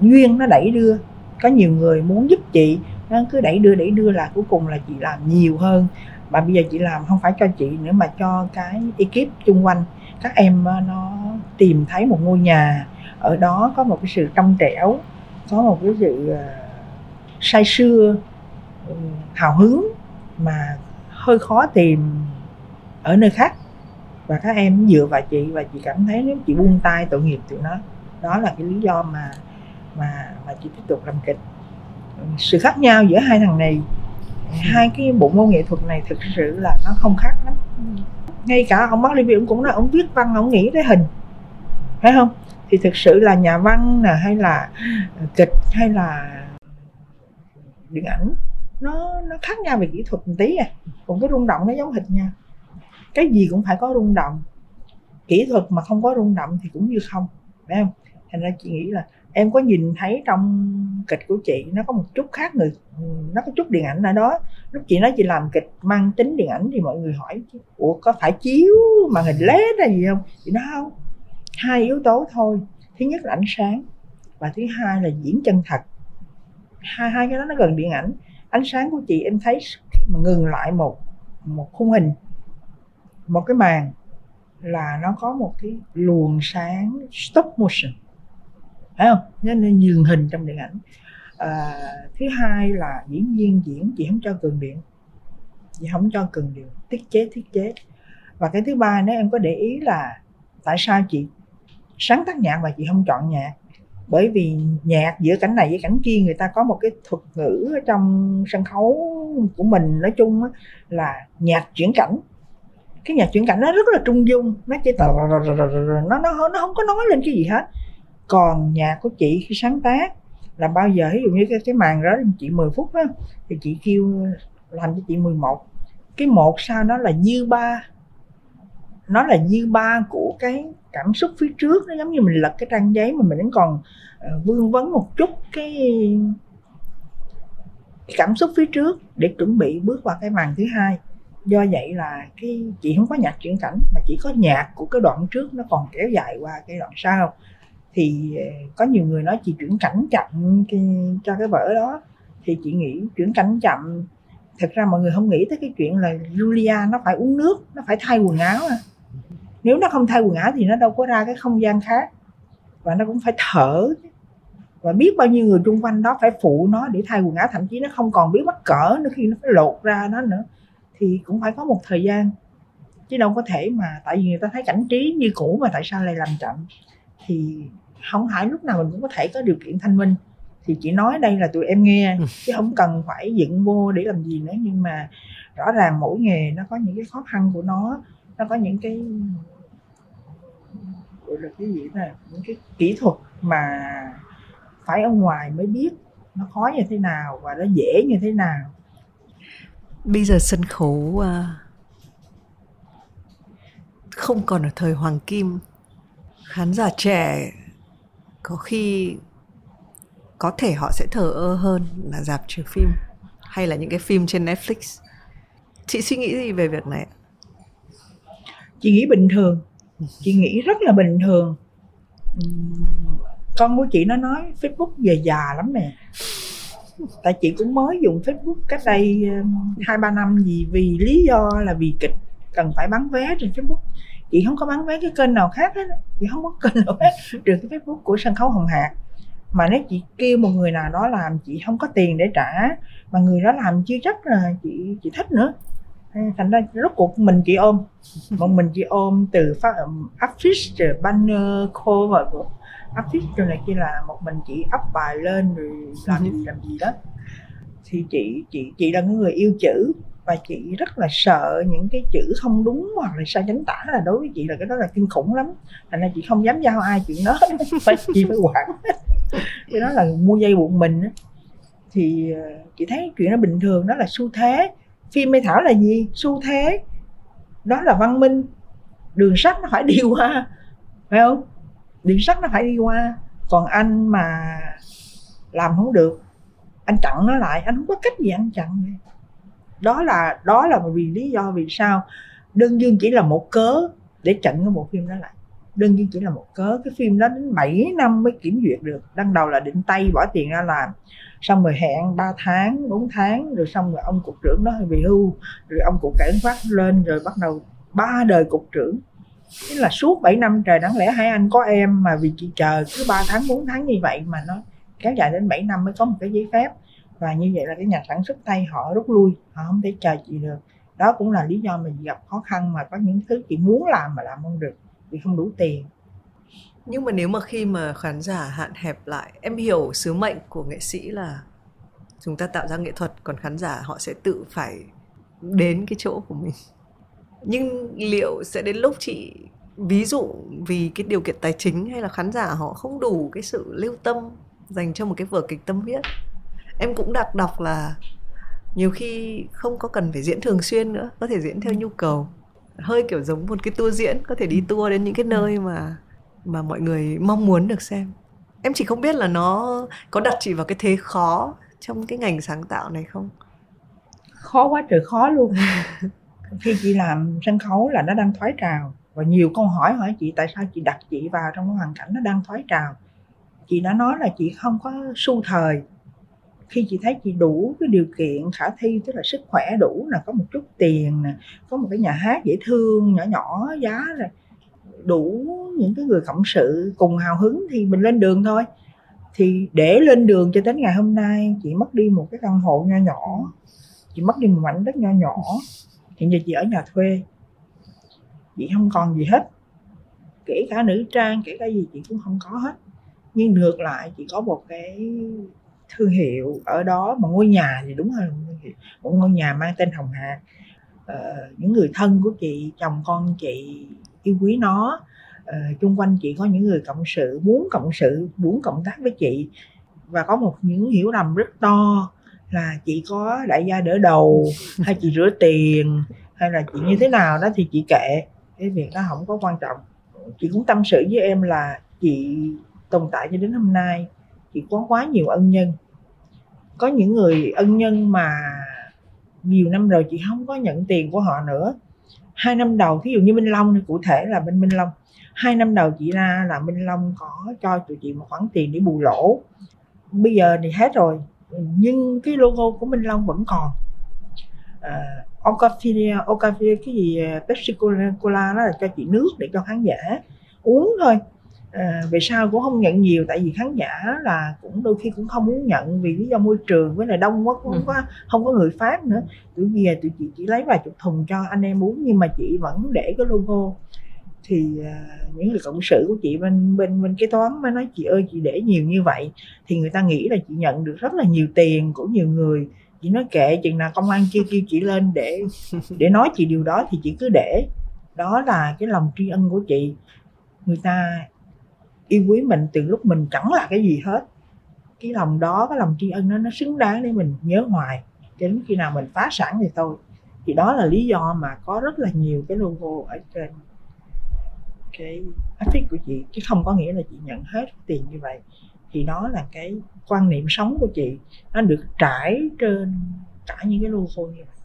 duyên nó đẩy đưa có nhiều người muốn giúp chị, nó cứ đẩy đưa đẩy đưa là cuối cùng là chị làm nhiều hơn. Mà bây giờ chị làm không phải cho chị nữa mà cho cái ekip chung quanh. Các em nó tìm thấy một ngôi nhà, ở đó có một cái sự trong trẻo, có một cái sự ờ, say sưa ừ, hào hứng mà hơi khó tìm ở nơi khác. Và các em dựa vào chị và chị cảm thấy nếu chị buông tay tội nghiệp tụi nó, đó là cái lý do mà mà mà chị tiếp tục làm kịch. Sự khác nhau giữa hai thằng này, hai cái bộ môn nghệ thuật này thực sự là nó không khác lắm. Ngay cả ông bác Levy cũng nói ông viết văn, ông nghĩ tới hình. Phải không? Thì thực sự là nhà văn nè, hay là kịch, hay là điện ảnh, nó nó khác nhau về kỹ thuật một tí à. Còn cái rung động nó giống hình nha. cái gì cũng phải có rung động. Kỹ thuật mà không có rung động thì cũng như không, phải không? Thành ra chị nghĩ là em có nhìn thấy trong kịch của chị, nó có một chút khác người, nó có chút điện ảnh ở đó. Lúc chị nói chị làm kịch mang tính điện ảnh thì mọi người hỏi, ủa, có phải chiếu màn hình led hay gì không? Chị nói, không, hai yếu tố thôi. Thứ nhất là ánh sáng và thứ hai là diễn chân thật. Hai hai cái đó nó gần điện ảnh. Ánh sáng của chị em thấy khi mà ngừng lại một một khung hình, một cái màn là nó có một cái luồng sáng stop motion phải không? Nên nhường hình trong điện ảnh. À, thứ hai là diễn viên diễn chị không cho cường điện chị không cho cường điện tiết chế thiết chế. Và cái thứ ba nếu em có để ý là tại sao chị sáng tác nhạc mà chị không chọn nhạc? Bởi vì nhạc giữa cảnh này với cảnh kia người ta có một cái thuật ngữ ở trong sân khấu của mình nói chung là nhạc chuyển cảnh. Cái nhạc chuyển cảnh nó rất là trung dung nó chỉ nó nó nó không có nói lên cái gì hết còn nhạc của chị khi sáng tác là bao giờ ví dụ như cái, cái màn đó chị 10 phút á thì chị kêu làm cho chị 11 cái một sau nó là dư ba. Nó là dư ba của cái cảm xúc phía trước nó giống như mình lật cái trang giấy mà mình vẫn còn ờ, vương vấn một chút cái, cái cảm xúc phía trước để chuẩn bị bước qua cái màn thứ hai. Do vậy là cái chị không có nhạc chuyển cảnh mà chỉ có nhạc của cái đoạn trước nó còn kéo dài qua cái đoạn sau thì ờ, có nhiều người nói chị chuyển cảnh chậm cho cái vở đó. Thì chị nghĩ chuyển cảnh chậm, thật ra mọi người không nghĩ tới cái chuyện là Julia nó phải uống nước, nó phải thay quần áo à. nếu nó không thay quần áo thì nó đâu có ra cái không gian khác, và nó cũng phải thở. Và biết bao nhiêu người xung quanh đó phải phụ nó để thay quần áo, thậm chí nó không còn biết mắc cỡ nữa khi nó phải lột ra nó nữa, thì cũng phải có một thời gian. Chứ đâu có thể mà, tại vì người ta thấy cảnh trí như cũ mà tại sao lại làm chậm? Thì không phải lúc nào mình cũng có thể có điều kiện thanh minh. Thì chị nói đây là tụi em nghe ừ. chứ không cần phải dựng vô để làm gì nữa. Nhưng mà rõ ràng mỗi nghề nó có những cái khó khăn của nó nó có những cái gọi là cái gì nè những cái kỹ thuật mà phải ở ngoài mới biết nó khó như thế nào và nó dễ như thế nào. Bây giờ sân khấu à, không còn ở thời hoàng kim. Khán giả trẻ có khi có thể họ sẽ thờ ơ hơn là dạp chiếu phim hay là những cái phim trên Netflix. Chị suy nghĩ gì về việc này? Chị nghĩ bình thường. Chị nghĩ rất là bình thường. Con của chị nó nói Facebook về già lắm nè. Tại chị cũng mới dùng Facebook cách đây um, hai ba năm gì, vì lý do là vì kịch cần phải bán vé trên Facebook chị không có bán vé cái kênh nào khác hết chị không có kênh nào hết trừ cái facebook của sân khấu hồng hạc mà nếu chị kêu một người nào đó làm chị không có tiền để trả. Mà người đó làm chưa chắc là chị chị thích nữa. Thành ra rốt cuộc mình chị ôm. Một mình chị ôm từ phát affish rồi banner cover của affish rồi này kia là một mình chị up bài lên rồi làm gì làm gì đó. Thì chị chị chị là người yêu chữ và chị rất là sợ những cái chữ không đúng hoặc là sai chính tả là đối với chị là cái đó là kinh khủng lắm. Thành ra chị không dám giao ai chuyện đó, phải chị phải quản. Cái đó là mua dây buộc mình thì ờ, chị thấy chuyện nó bình thường, đó là xu thế. Phim mê thảo là gì? Xu thế. Đó là văn minh. Đường sắt nó phải đi qua, phải không? Đường sắt nó phải đi qua. Còn anh mà làm không được, anh chặn nó lại, anh không có cách gì anh chặn đó là đó là vì lý do vì sao đơn dương chỉ là một cớ để chặn cái bộ phim đó lại. Đơn dương chỉ là một cớ. Cái phim đó đến 7 năm mới kiểm duyệt được. Đăng đầu là định tay bỏ tiền ra làm. Xong rồi hẹn 3 tháng 4 tháng, rồi xong rồi ông cục trưởng đó bị hưu. Rồi ông cục cảnh phát lên rồi bắt đầu ba đời cục trưởng. Thế là suốt 7 năm trời đáng lẽ hai anh có em mà vì chị chờ cứ 3 tháng 4 tháng như vậy mà nó kéo dài đến 7 năm mới có một cái giấy phép và như vậy là cái nhà sản xuất tay họ rút lui, họ không thể chờ chị được. Đó cũng là lý do mình gặp khó khăn mà có những thứ chị muốn làm mà làm không được, vì không đủ tiền. Nhưng mà nếu mà khi mà khán giả hạn hẹp lại, em hiểu sứ mệnh của nghệ sĩ là chúng ta tạo ra nghệ thuật, còn khán giả họ sẽ tự phải đến cái chỗ của mình. Nhưng liệu sẽ đến lúc chị, ví dụ vì cái điều kiện tài chính hay là khán giả họ không đủ cái sự lưu tâm dành cho một cái vở kịch tâm huyết? Em cũng đặt đọc là nhiều khi không có cần phải diễn thường xuyên nữa có thể diễn theo nhu cầu. Hơi kiểu giống một cái tour diễn có thể đi tour đến những cái nơi mà mà mọi người mong muốn được xem. Em chỉ không biết là nó có đặt chị vào cái thế khó trong cái ngành sáng tạo này không? Khó quá trời khó luôn. Khi chị làm sân khấu là nó đang thoái trào. Và nhiều câu hỏi hỏi chị tại sao chị đặt chị vào trong cái hoàn cảnh nó đang thoái trào? Chị đã nói là chị không có xu thời khi chị thấy chị đủ cái điều kiện, khả thi, tức là sức khỏe đủ là có một chút tiền nè, có một cái nhà hát dễ thương nhỏ nhỏ, giá rồi đủ những cái người cộng sự cùng hào hứng thì mình lên đường thôi. Thì để lên đường cho đến ngày hôm nay, chị mất đi một cái căn hộ nho nhỏ, chị mất đi một mảnh đất nho nhỏ, hiện giờ chị ở nhà thuê. Chị không còn gì hết. Kể cả nữ trang, kể cả gì chị cũng không có hết. Nhưng ngược lại, chị có một cái thương hiệu ở đó mà ngôi nhà thì đúng hơn một ngôi nhà mang tên hồng hà. Ờ, những người thân của chị chồng con chị yêu quý nó. Ờ, chung quanh chị có những người cộng sự muốn cộng sự muốn cộng tác với chị. Và có một những hiểu lầm rất to là chị có đại gia đỡ đầu hay chị rửa tiền hay là chị như thế nào đó thì chị kệ. Cái việc đó không có quan trọng. Chị cũng tâm sự với em là chị tồn tại cho đến hôm nay chị có quá nhiều ân nhân. Có những người ân nhân mà nhiều năm rồi chị không có nhận tiền của họ nữa. Hai năm đầu thí dụ như minh long thì cụ thể là bên minh long. Hai năm đầu chị ra là minh long có cho tụi chị một khoản tiền để bù lỗ. Bây giờ thì hết rồi nhưng cái logo của minh long vẫn còn. Ờ, à, Okafilia, Okafilia cái gì à, Pepsi Cola đó là cho chị nước để cho khán giả uống thôi à, về sau cũng không nhận nhiều tại vì khán giả là cũng đôi khi cũng không muốn nhận vì lý do môi trường với là đông quá cũng không ừ. có không có người pháp nữa. Tụi gì tụi chị chỉ lấy vài chục thùng cho anh em uống nhưng mà chị vẫn để cái logo. Thì uh, những người cộng sự của chị bên bên bên kế toán mới nói chị ơi chị để nhiều như vậy. Thì người ta nghĩ là chị nhận được rất là nhiều tiền của nhiều người. Chị nói kệ chừng nào công an chưa kêu chị lên để để nói chị điều đó thì chị cứ để. Đó là cái lòng tri ân của chị. Người ta yêu quý mình từ lúc mình chẳng là cái gì hết. Cái lòng đó, cái lòng tri ân đó, nó xứng đáng để mình nhớ hoài. Cho đến khi nào mình phá sản thì thôi. Thì đó là lý do mà có rất là nhiều cái logo ở trên cái office của chị. Chứ không có nghĩa là chị nhận hết tiền như vậy. Thì đó là cái quan niệm sống của chị. Nó được trải trên cả những cái logo như vậy.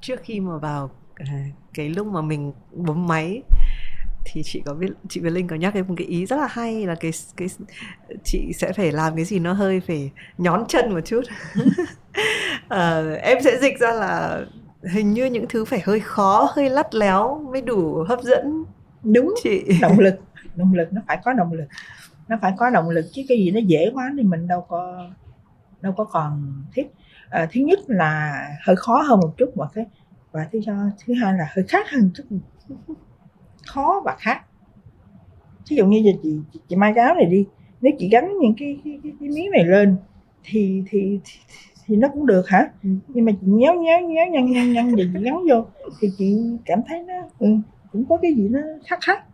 Trước khi mà vào à, cái lúc mà mình bấm máy thì chị có biết chị Việt Linh có nhắc đến một cái ý rất là hay là cái cái chị sẽ phải làm cái gì nó hơi phải nhón chân một chút. À, em sẽ dịch ra là hình như những thứ phải hơi khó hơi lắt léo mới đủ hấp dẫn. Đúng chị. động lực động lực nó phải có động lực. Nó phải có động lực chứ cái gì nó dễ quá thì mình đâu có đâu có còn thích. À, thứ nhất là hơi khó hơn một chút mà cái và thứ cho thứ hai là hơi khác hơn chút khó và khác ví dụ như giờ chị, chị, chị mai áo này đi nếu chị gắn những cái cái, cái, cái miếng này lên thì thì, thì thì nó cũng được hả? Ừ. nhưng mà chị nhéo nhéo nhéo nhăn nhăn nhăn vậy chị gắn vô thì chị cảm thấy nó ừ, cũng có cái gì nó khác khác.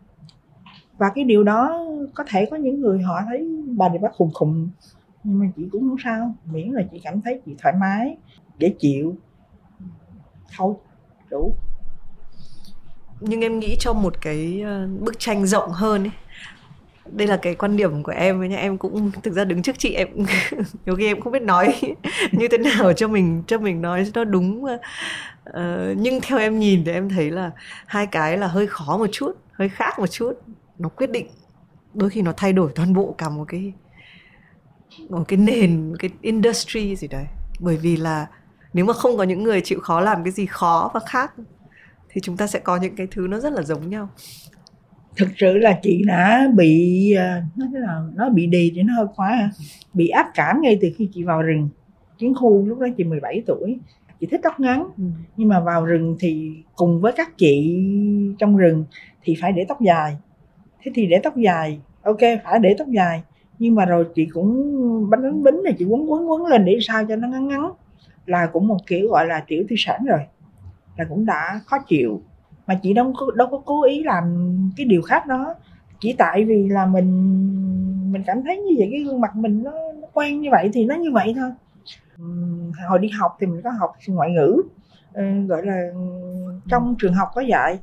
Và cái điều đó có thể có những người họ thấy bà này bác khùng khùng nhưng mà chị cũng không sao miễn là chị cảm thấy chị thoải mái dễ chịu. Thôi đủ nhưng em nghĩ cho một cái ờ, bức tranh rộng hơn ấy đây là cái quan điểm của em nhá em cũng thực ra đứng trước chị em nhiều khi em không biết nói như thế nào cho mình cho mình nói nó đúng uh, nhưng theo em nhìn thì em thấy là hai cái là hơi khó một chút hơi khác một chút. Nó quyết định đôi khi nó thay đổi toàn bộ cả một cái một cái nền một cái industry gì đấy. Bởi vì là nếu mà không có những người chịu khó làm cái gì khó và khác thì chúng ta sẽ có những cái thứ nó rất là giống nhau. Thực sự là chị đã bị ờ, nó thế nào nó bị đì thì nó hơi quá bị áp cảm ngay từ khi chị vào rừng. Chiến khu lúc đó chị 17 tuổi chị thích tóc ngắn. Ừ. nhưng mà vào rừng thì cùng với các chị trong rừng thì phải để tóc dài. Thế thì để tóc dài ok phải để tóc dài. Nhưng mà rồi chị cũng bánh bánh bính này chị quấn quấn quấn lên để sao cho nó ngắn ngắn. Là cũng một kiểu gọi là tiểu tư sản rồi là cũng đã khó chịu. Mà chị đâu có đâu có cố ý làm cái điều khác đó. Chỉ tại vì là mình mình cảm thấy như vậy cái gương mặt mình nó, nó quen như vậy thì nó như vậy thôi. Hồi đi học thì mình có học ngoại ngữ ờ, gọi là trong trường học có dạy.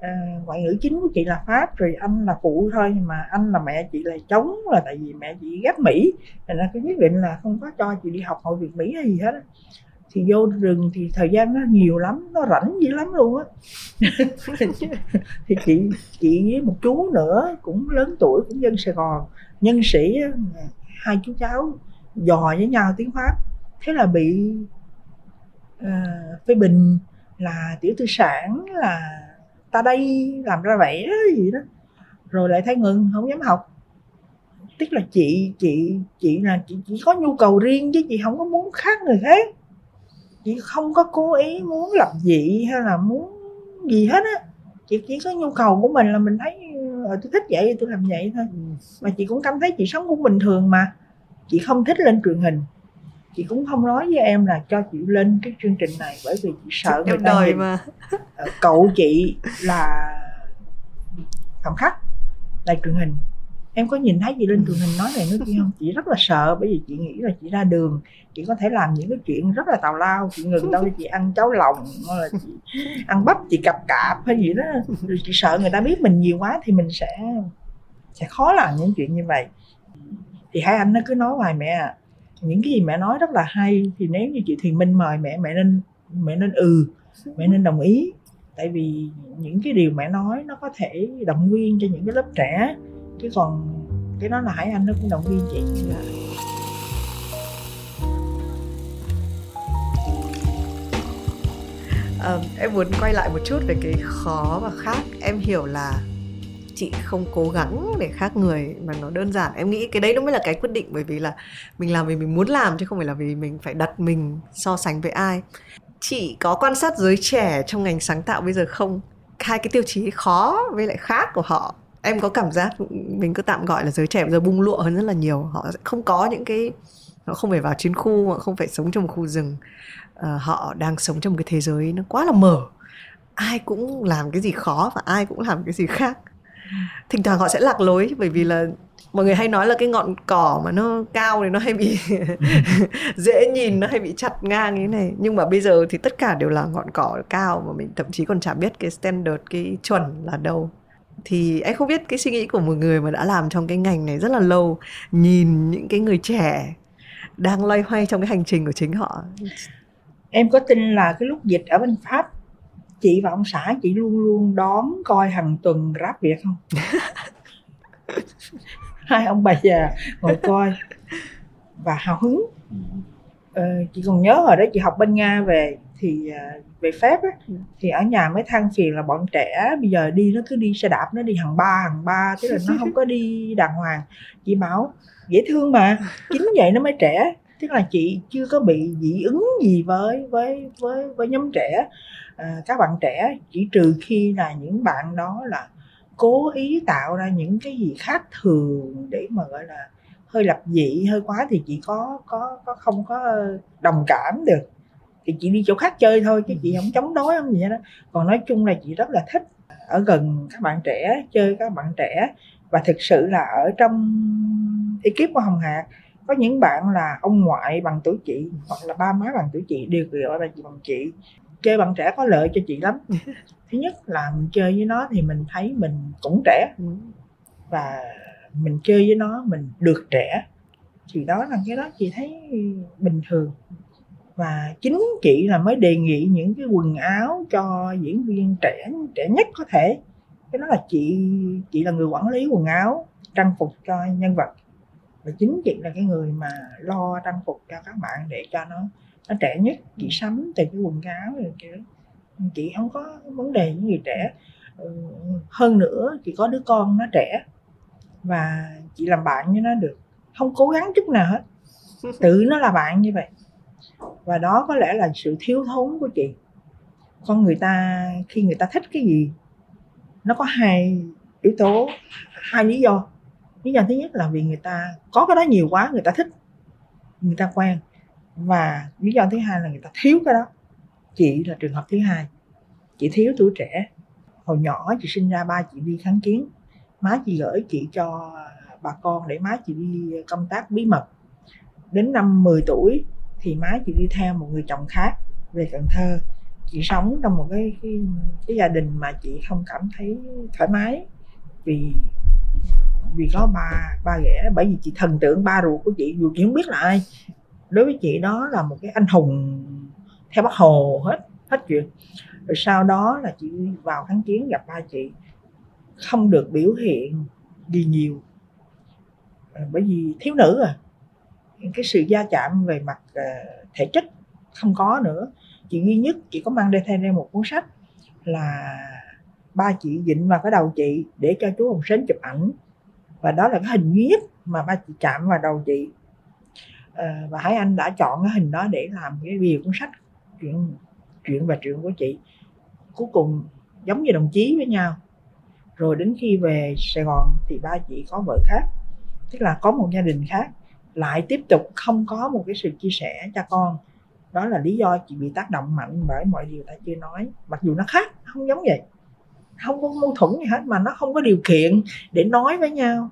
Ờ, ngoại ngữ chính của chị là pháp rồi anh là phụ thôi mà anh là mẹ chị là chống là tại vì mẹ chị ghép mỹ. Nên là cái quyết định là không có cho chị đi học hội việt mỹ hay gì hết thì vô rừng thì thời gian nó nhiều lắm nó rảnh dữ lắm luôn á. Thì chị chị với một chú nữa cũng lớn tuổi cũng dân sài gòn nhân sĩ hai chú cháu dò với nhau tiếng pháp. Thế là bị uh, phê bình là tiểu tư sản là ta đây làm ra vẻ gì đó. Rồi lại thấy ngừng không dám học. Tức là chị chị chị là chị chỉ có nhu cầu riêng chứ chị không có muốn khác người khác chị không có cố ý muốn lập dị hay là muốn gì hết á. Chị chỉ có nhu cầu của mình là mình thấy ờ, tôi thích vậy tôi làm vậy thôi. Mà chị cũng cảm thấy chị sống cũng bình thường mà. Chị không thích lên truyền hình. Chị cũng không nói với em là cho chị lên cái chương trình này bởi vì chị sợ người ta nhìn mà. Ờ, cậu chị là phạm khách đài truyền hình em có nhìn thấy gì lên truyền hình nói này nói kia không? Chị rất là sợ bởi vì chị nghĩ là chị ra đường chị có thể làm những cái chuyện rất là tào lao. Chị ngừng đâu chị ăn cháo lòng là chị ăn bắp chị cặp cạp hay gì đó. Rồi chị sợ người ta biết mình nhiều quá thì mình sẽ sẽ khó làm những chuyện như vậy. Thì hai anh nó cứ nói hoài mẹ những cái gì mẹ nói rất là hay thì nếu như chị Thùy Minh mời mẹ mẹ nên mẹ nên ừ mẹ nên đồng ý. Tại vì những cái điều mẹ nói nó có thể động viên cho những cái lớp trẻ chứ còn cái đó là hải anh nó cũng động viên chị. Dạ. à, em muốn quay lại một chút về cái khó và khác. Em hiểu là chị không cố gắng để khác người mà nó đơn giản. Em nghĩ cái đấy nó mới là cái quyết định bởi vì là mình làm vì mình muốn làm chứ không phải là vì mình phải đặt mình so sánh với ai. Chị có quan sát giới trẻ trong ngành sáng tạo bây giờ không? Hai cái tiêu chí khó với lại khác của họ em có cảm giác mình cứ tạm gọi là giới trẻ bây giờ bung lụa hơn rất là nhiều. Họ sẽ không có những cái họ không phải vào chiến khu họ không phải sống trong một khu rừng. Ờ, họ đang sống trong một cái thế giới nó quá là mở. Ai cũng làm cái gì khó và ai cũng làm cái gì khác. Thỉnh thoảng họ sẽ lạc lối bởi vì là mọi người hay nói là cái ngọn cỏ mà nó cao thì nó hay bị dễ nhìn nó hay bị chặt ngang như thế này. Nhưng mà bây giờ thì tất cả đều là ngọn cỏ cao mà mình thậm chí còn chả biết cái standard cái chuẩn là đâu thì em không biết cái suy nghĩ của một người mà đã làm trong cái ngành này rất là lâu nhìn những cái người trẻ đang loay hoay trong cái hành trình của chính họ. Em có tin là cái lúc dịch ở bên pháp chị và ông xã chị luôn luôn đón coi hàng tuần rap việt không? Hai ông bà già ngồi coi và hào hứng. Ờ, chị còn nhớ hồi đó chị học bên nga về thì à, về phép á, thì ở nhà mới than phiền là bọn trẻ bây giờ đi nó cứ đi xe đạp nó đi hàng ba hàng ba tức là nó không có đi đàng hoàng. Chị bảo dễ thương mà chính vậy nó mới trẻ. Tức là chị chưa có bị dị ứng gì với với với với nhóm trẻ. À, các bạn trẻ chỉ trừ khi là những bạn đó là cố ý tạo ra những cái gì khác thường để mà gọi là hơi lập dị hơi quá thì chị có có có không có ờ, đồng cảm được thì chị đi chỗ khác chơi thôi chứ chị không chống đối không gì hết đó còn nói chung là chị rất là thích ở gần các bạn trẻ chơi các bạn trẻ. Và thực sự là ở trong ekip của hồng hạc có những bạn là ông ngoại bằng tuổi chị hoặc là ba má bằng tuổi chị đều gọi là chị bằng chị. Chơi bạn trẻ có lợi cho chị lắm. Thứ nhất là mình chơi với nó thì mình thấy mình cũng trẻ. Ừ. và mình chơi với nó mình được trẻ. Thì đó là cái đó chị thấy bình thường và chính chị là mới đề nghị những cái quần áo cho diễn viên trẻ trẻ nhất có thể. Cái đó là chị chị là người quản lý quần áo, trang phục cho nhân vật. Và chính chị là cái người mà lo trang phục cho các bạn để cho nó nó trẻ nhất, chị sắm từ cái quần áo rồi kiểu. Chị không có vấn đề với người trẻ. Ừ, hơn nữa chị có đứa con nó trẻ và chị làm bạn với nó được. Không cố gắng chút nào hết. Tự nó là bạn như vậy và đó có lẽ là sự thiếu thốn của chị. Con người ta, khi người ta thích cái gì, nó có hai yếu tố, hai lý do. Lý do thứ nhất là vì người ta có cái đó nhiều quá, người ta thích, người ta quen. Và lý do thứ hai là người ta thiếu cái đó. Chị là trường hợp thứ hai. Chị thiếu tuổi trẻ. Hồi nhỏ chị sinh ra, ba chị đi kháng chiến. Má chị gửi chị cho bà con để má chị đi công tác bí mật. Đến năm 10 tuổi thì má chị đi theo một người chồng khác về Cần Thơ. Chị sống trong một cái cái, cái gia đình mà chị không cảm thấy thoải mái vì vì có ba ba ghẻ. Bởi vì chị thần tượng ba ruột của chị dù chị không biết là ai đối với chị đó là một cái anh hùng theo bác hồ hết hết chuyện. Rồi sau đó là chị vào kháng chiến gặp ba chị không được biểu hiện gì nhiều. Bởi vì thiếu nữ à cái sự gia chạm về mặt ờ, thể chất không có nữa. Chị duy nhất, chị có mang đây theo một cuốn sách là ba chị dịnh vào cái đầu chị để cho chú Hồng Sến chụp ảnh. Và đó là cái hình duy nhất mà ba chị chạm vào đầu chị. Ờ, và Hải Anh đã chọn cái hình đó để làm cái bìa cuốn sách chuyện chuyện và chuyện của chị. Cuối cùng, giống như đồng chí với nhau. Rồi đến khi về Sài Gòn thì ba chị có vợ khác, tức là có một gia đình khác lại tiếp tục không có một cái sự chia sẻ cho con. Đó là lý do chị bị tác động mạnh bởi mọi điều ta chưa nói. Mặc dù nó khác, không giống vậy. Không có mâu thuẫn gì hết, mà nó không có điều kiện để nói với nhau.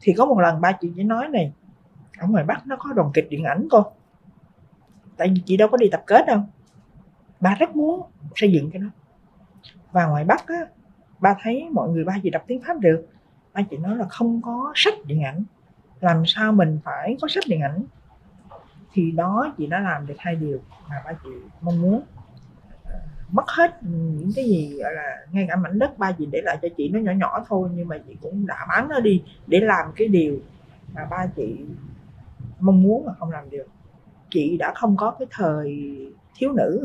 Thì có một lần ba chị chỉ nói này, ở ngoài bắc nó có đoàn kịch điện ảnh cô. Tại vì chị đâu có đi tập kết đâu. Ba rất muốn xây dựng cái đó. Và ngoài bắc á, ba thấy mọi người, ba chị đọc tiếng pháp được. Ba chị nói là không có sách điện ảnh làm sao mình phải có sách điện ảnh? Thì đó, chị đã làm được hai điều mà ba chị mong muốn. À, mất hết những cái gì, gọi là, ngay cả mảnh đất, ba chị để lại cho chị nó nhỏ nhỏ thôi, nhưng mà chị cũng đã bán nó đi để làm cái điều mà ba chị mong muốn mà không làm được. Chị đã không có cái thời thiếu nữ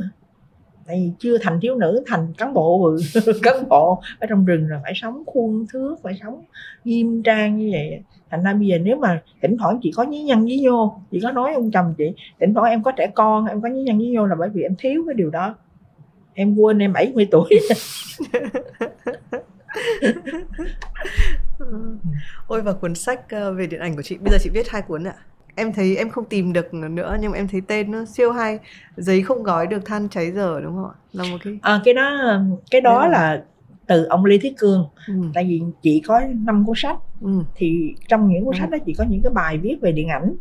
tại vì chưa thành thiếu nữ thành cán bộ cán bộ. Ở trong rừng rồi phải sống khuôn thước phải sống nghiêm trang như vậy. Thành ra bây giờ nếu mà thỉnh thoảng chị có nhí nhăn nhí nhô chị có nói ông chồng chị thỉnh thoảng em có trẻ con em có nhí nhăn nhí nhô là bởi vì em thiếu cái điều đó. Em quên em 70 tuổi. Ôi và cuốn sách ờ, về điện ảnh của chị bây giờ chị viết hai cuốn ạ em thấy em không tìm được nữa nhưng mà em thấy tên nó siêu hay. Giấy không gói được than cháy giờ đúng không ạ? Là một cái à, cái đó cái đó là... là từ ông Lê Thiết Cương. Ừ. tại vì chị có năm cuốn sách. Ừ. thì trong những cuốn ừ. sách đó chị có những cái bài viết về điện ảnh.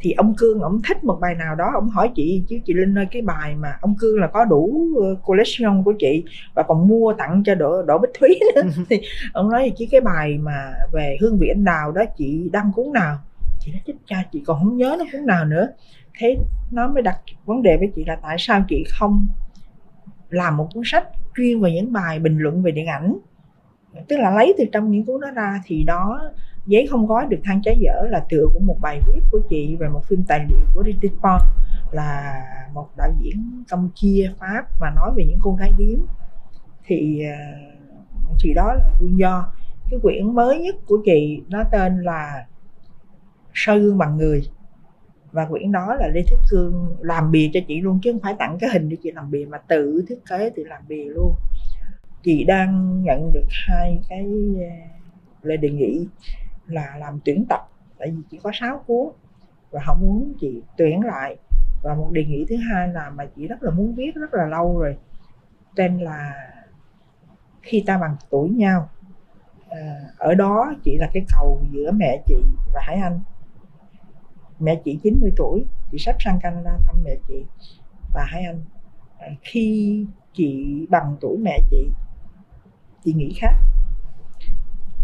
Thì ông cương ông thích một bài nào đó ông hỏi chị chứ chị linh ơi cái bài mà ông cương là có đủ ờ, collection của chị và còn mua tặng cho đỗ đỗ bích thúy nữa. Thì ông nói chứ cái bài mà về hương vị anh đào đó chị đăng cuốn nào chị nói, chết cha, chị còn không nhớ nó cuốn nào nữa. Thế nó mới đặt vấn đề với chị là tại sao chị không làm một cuốn sách chuyên về những bài bình luận về điện ảnh. Tức là lấy từ trong những cuốn đó ra thì đó, giấy không gói được than trái dở là tựa của một bài viết của chị về một phim tài liệu của Richard Pond là một đạo diễn Campuchia, Pháp và nói về những cô gái điếm. Thì à, chị thì đó là nguyên do. Cái quyển mới nhất của chị nó tên là soi gương bằng người. Và quyển đó là Lê Thích Cương làm bìa cho chị luôn chứ không phải tặng cái hình để chị làm bìa mà tự thiết kế tự làm bìa luôn. Chị đang nhận được hai cái à, lời đề nghị là làm tuyển tập tại vì chỉ có 6 cuốn và họ muốn chị tuyển lại. Và một đề nghị thứ hai là mà chị rất là muốn viết rất là lâu rồi tên là khi ta bằng tuổi nhau. À, ở đó chị là cái cầu giữa mẹ chị và Hải Anh mẹ chị 90 tuổi, chị sắp sang Canada thăm mẹ chị. Và hai Anh à, khi chị bằng tuổi mẹ chị chị nghĩ khác.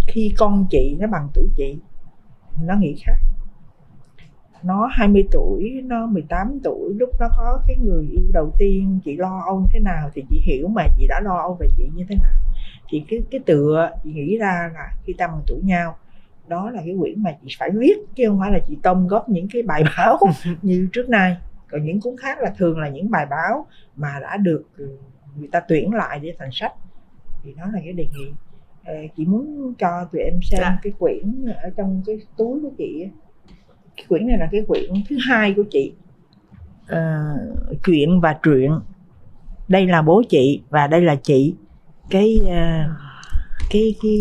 Khi con chị nó bằng tuổi chị, nó nghĩ khác. Nó 20 tuổi, nó 18 tuổi, lúc nó có cái người yêu đầu tiên, chị lo âu thế nào thì chị hiểu mà chị đã lo âu về chị như thế nào. Thì cái cái tựa, chị nghĩ ra là khi ta bằng tuổi nhau đó là cái quyển mà chị phải viết chứ không phải là chị tông góp những cái bài báo như trước nay. Còn những cuốn khác là thường là những bài báo mà đã được người ta tuyển lại để thành sách. Thì đó là cái đề nghị. Ờ, chị muốn cho tụi em xem dạ. cái quyển ở trong cái túi của chị cái quyển này là cái quyển thứ hai của chị. Uh, chuyện và truyện. Đây là bố chị và đây là chị. Cái uh, cái cái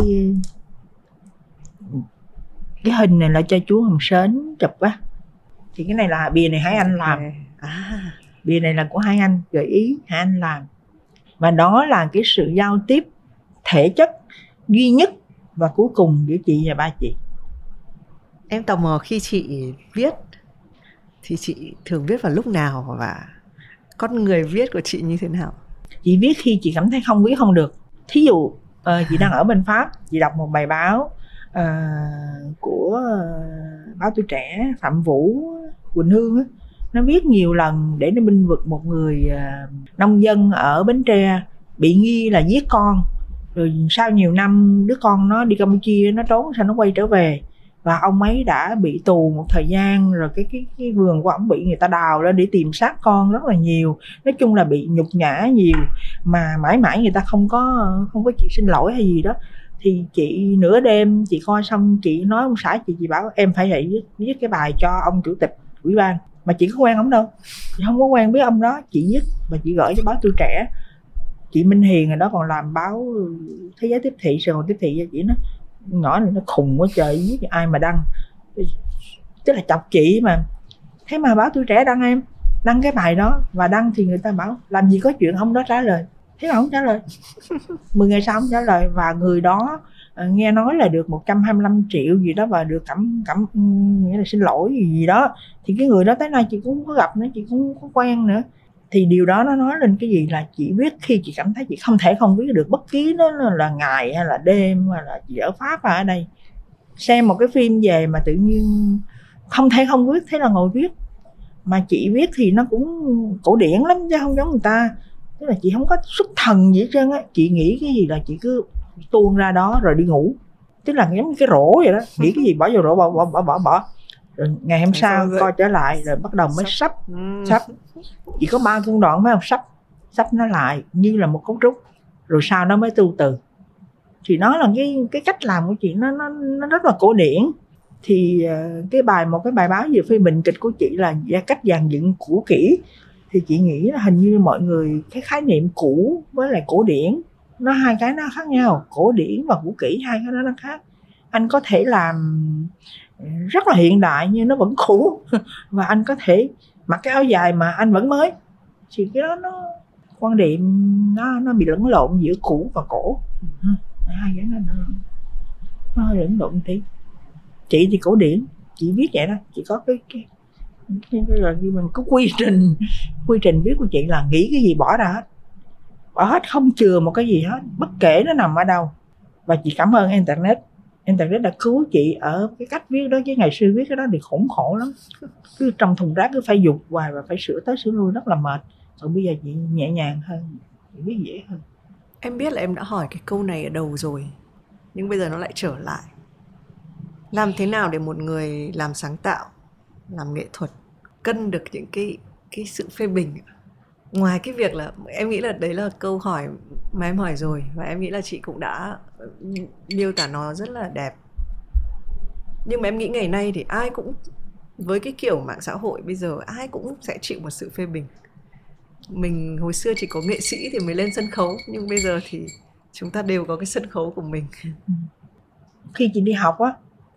cái hình này là cho chú hồng sến chụp á. Thì cái này là bìa này hai anh làm. À. bìa này là của hai anh gợi ý hai anh làm. Và đó là cái sự giao tiếp thể chất duy nhất và cuối cùng giữa chị và ba chị. Em tò mò khi chị viết thì chị thường viết vào lúc nào và con người viết của chị như thế nào? Chị viết khi chị cảm thấy không viết không được. Thí dụ uh, chị đang ở bên pháp chị đọc một bài báo uh, của uh, báo tuổi trẻ phạm vũ quỳnh hương á. Nó viết nhiều lần để nó binh vực một người uh, nông dân ở bến tre bị nghi là giết con. Rồi sau nhiều năm đứa con nó đi campuchia nó trốn sao nó quay trở về và ông ấy đã bị tù một thời gian rồi cái cái cái vườn của ông bị người ta đào lên để tìm sát con rất là nhiều. Nói chung là bị nhục nhã nhiều mà mãi mãi người ta không có không có chịu xin lỗi hay gì đó thì chị nửa đêm chị coi xong chị nói ông xã chị chị bảo em phải dậy viết, viết cái bài cho ông chủ tịch ủy ban. Mà chị có quen ông đâu. Chị không có quen với ông đó. Chị viết và chị gửi cho báo tuổi trẻ. Chị Minh Hiền rồi đó còn làm báo thế giới tiếp thị sài gòn tiếp thị cho chị nó nhỏ này nó khùng quá trời viết ai mà đăng. Tức là chọc chị mà. Thế mà báo tuổi trẻ đăng em đăng cái bài đó và đăng thì người ta bảo làm gì có chuyện ông đó trả lời thế mà không trả lời. 10 ngày sau không trả lời và người đó uh, nghe nói là được 125 triệu gì đó và được cảm cảm nghĩa là xin lỗi gì gì đó. Thì cái người đó tới nay chị cũng không có gặp nữa chị cũng không có quen nữa. Thì điều đó nó nói lên cái gì là chị biết khi chị cảm thấy chị không thể không biết được bất kỳ nó là ngày hay là đêm hay là chị ở pháp hay ở đây. Xem một cái phim về mà tự nhiên không thể không viết thế là ngồi viết. Mà chị viết thì nó cũng cổ điển lắm chứ không giống người ta tức là chị không có xuất thần gì hết trơn á. Chị nghĩ cái gì là chị cứ tuôn ra đó rồi đi ngủ. Tức là giống như cái rổ vậy đó. Nghĩ cái gì bỏ vô rổ bỏ bỏ bỏ bỏ, bỏ. rồi ngày hôm sau coi trở lại rồi bắt đầu mới sắp. Ừ. sắp. Chỉ có ba công đoạn phải không? Sắp. Sắp nó lại như là một cấu trúc. Rồi sau đó mới tu từ. Thì nó là cái cái cách làm của chị. Nó nó nó rất là cổ điển. Thì ờ, cái bài một cái bài báo về phê bình kịch của chị là cách dàn dựng cũ kỹ thì chị nghĩ là hình như mọi người cái khái niệm cũ với lại cổ điển nó hai cái nó khác nhau. Cổ điển và cũ kỹ hai cái đó nó khác. Anh có thể làm ừ, rất là hiện đại nhưng nó vẫn cũ. Và anh có thể mặc cái áo dài mà anh vẫn mới. Thì cái đó nó quan điểm nó nó bị lẫn lộn giữa cũ và cổ. Ừ, hai cái nó nó, nó hơi lẫn lộn tí. Chị thì cổ điển chị viết vậy đó chị có cái cái cái, là mình có quy trình quy trình viết của chị là nghĩ cái gì bỏ ra hết. Bỏ hết không chừa một cái gì hết. Bất kể nó nằm ở đâu. Và chị cảm ơn internet. Internet đã cứu chị ở cái cách viết đó chứ ngày xưa viết cái đó thì khổng khổ lắm. Cứ trong thùng rác cứ phải dục hoài và phải sửa tới sửa lui rất là mệt. Còn bây giờ chị nhẹ nhàng hơn chị viết dễ hơn. Em biết là em đã hỏi cái câu này ở đầu rồi Nhưng bây giờ nó lại trở lại. Làm thế nào để một người làm sáng tạo làm nghệ thuật, Cân được những cái cái sự phê bình? Ngoài cái việc là Em nghĩ là đấy là câu hỏi mà em hỏi rồi Và em nghĩ là chị cũng đã ừ, miêu tả nó rất là đẹp. Nhưng mà em nghĩ ngày nay thì ai cũng, Với cái kiểu mạng xã hội bây giờ, Ai cũng sẽ chịu một sự phê bình. Mình hồi xưa chỉ có nghệ sĩ thì mới lên sân khấu, nhưng bây giờ thì chúng ta đều có cái sân khấu của mình. Ừ. Khi chị đi học á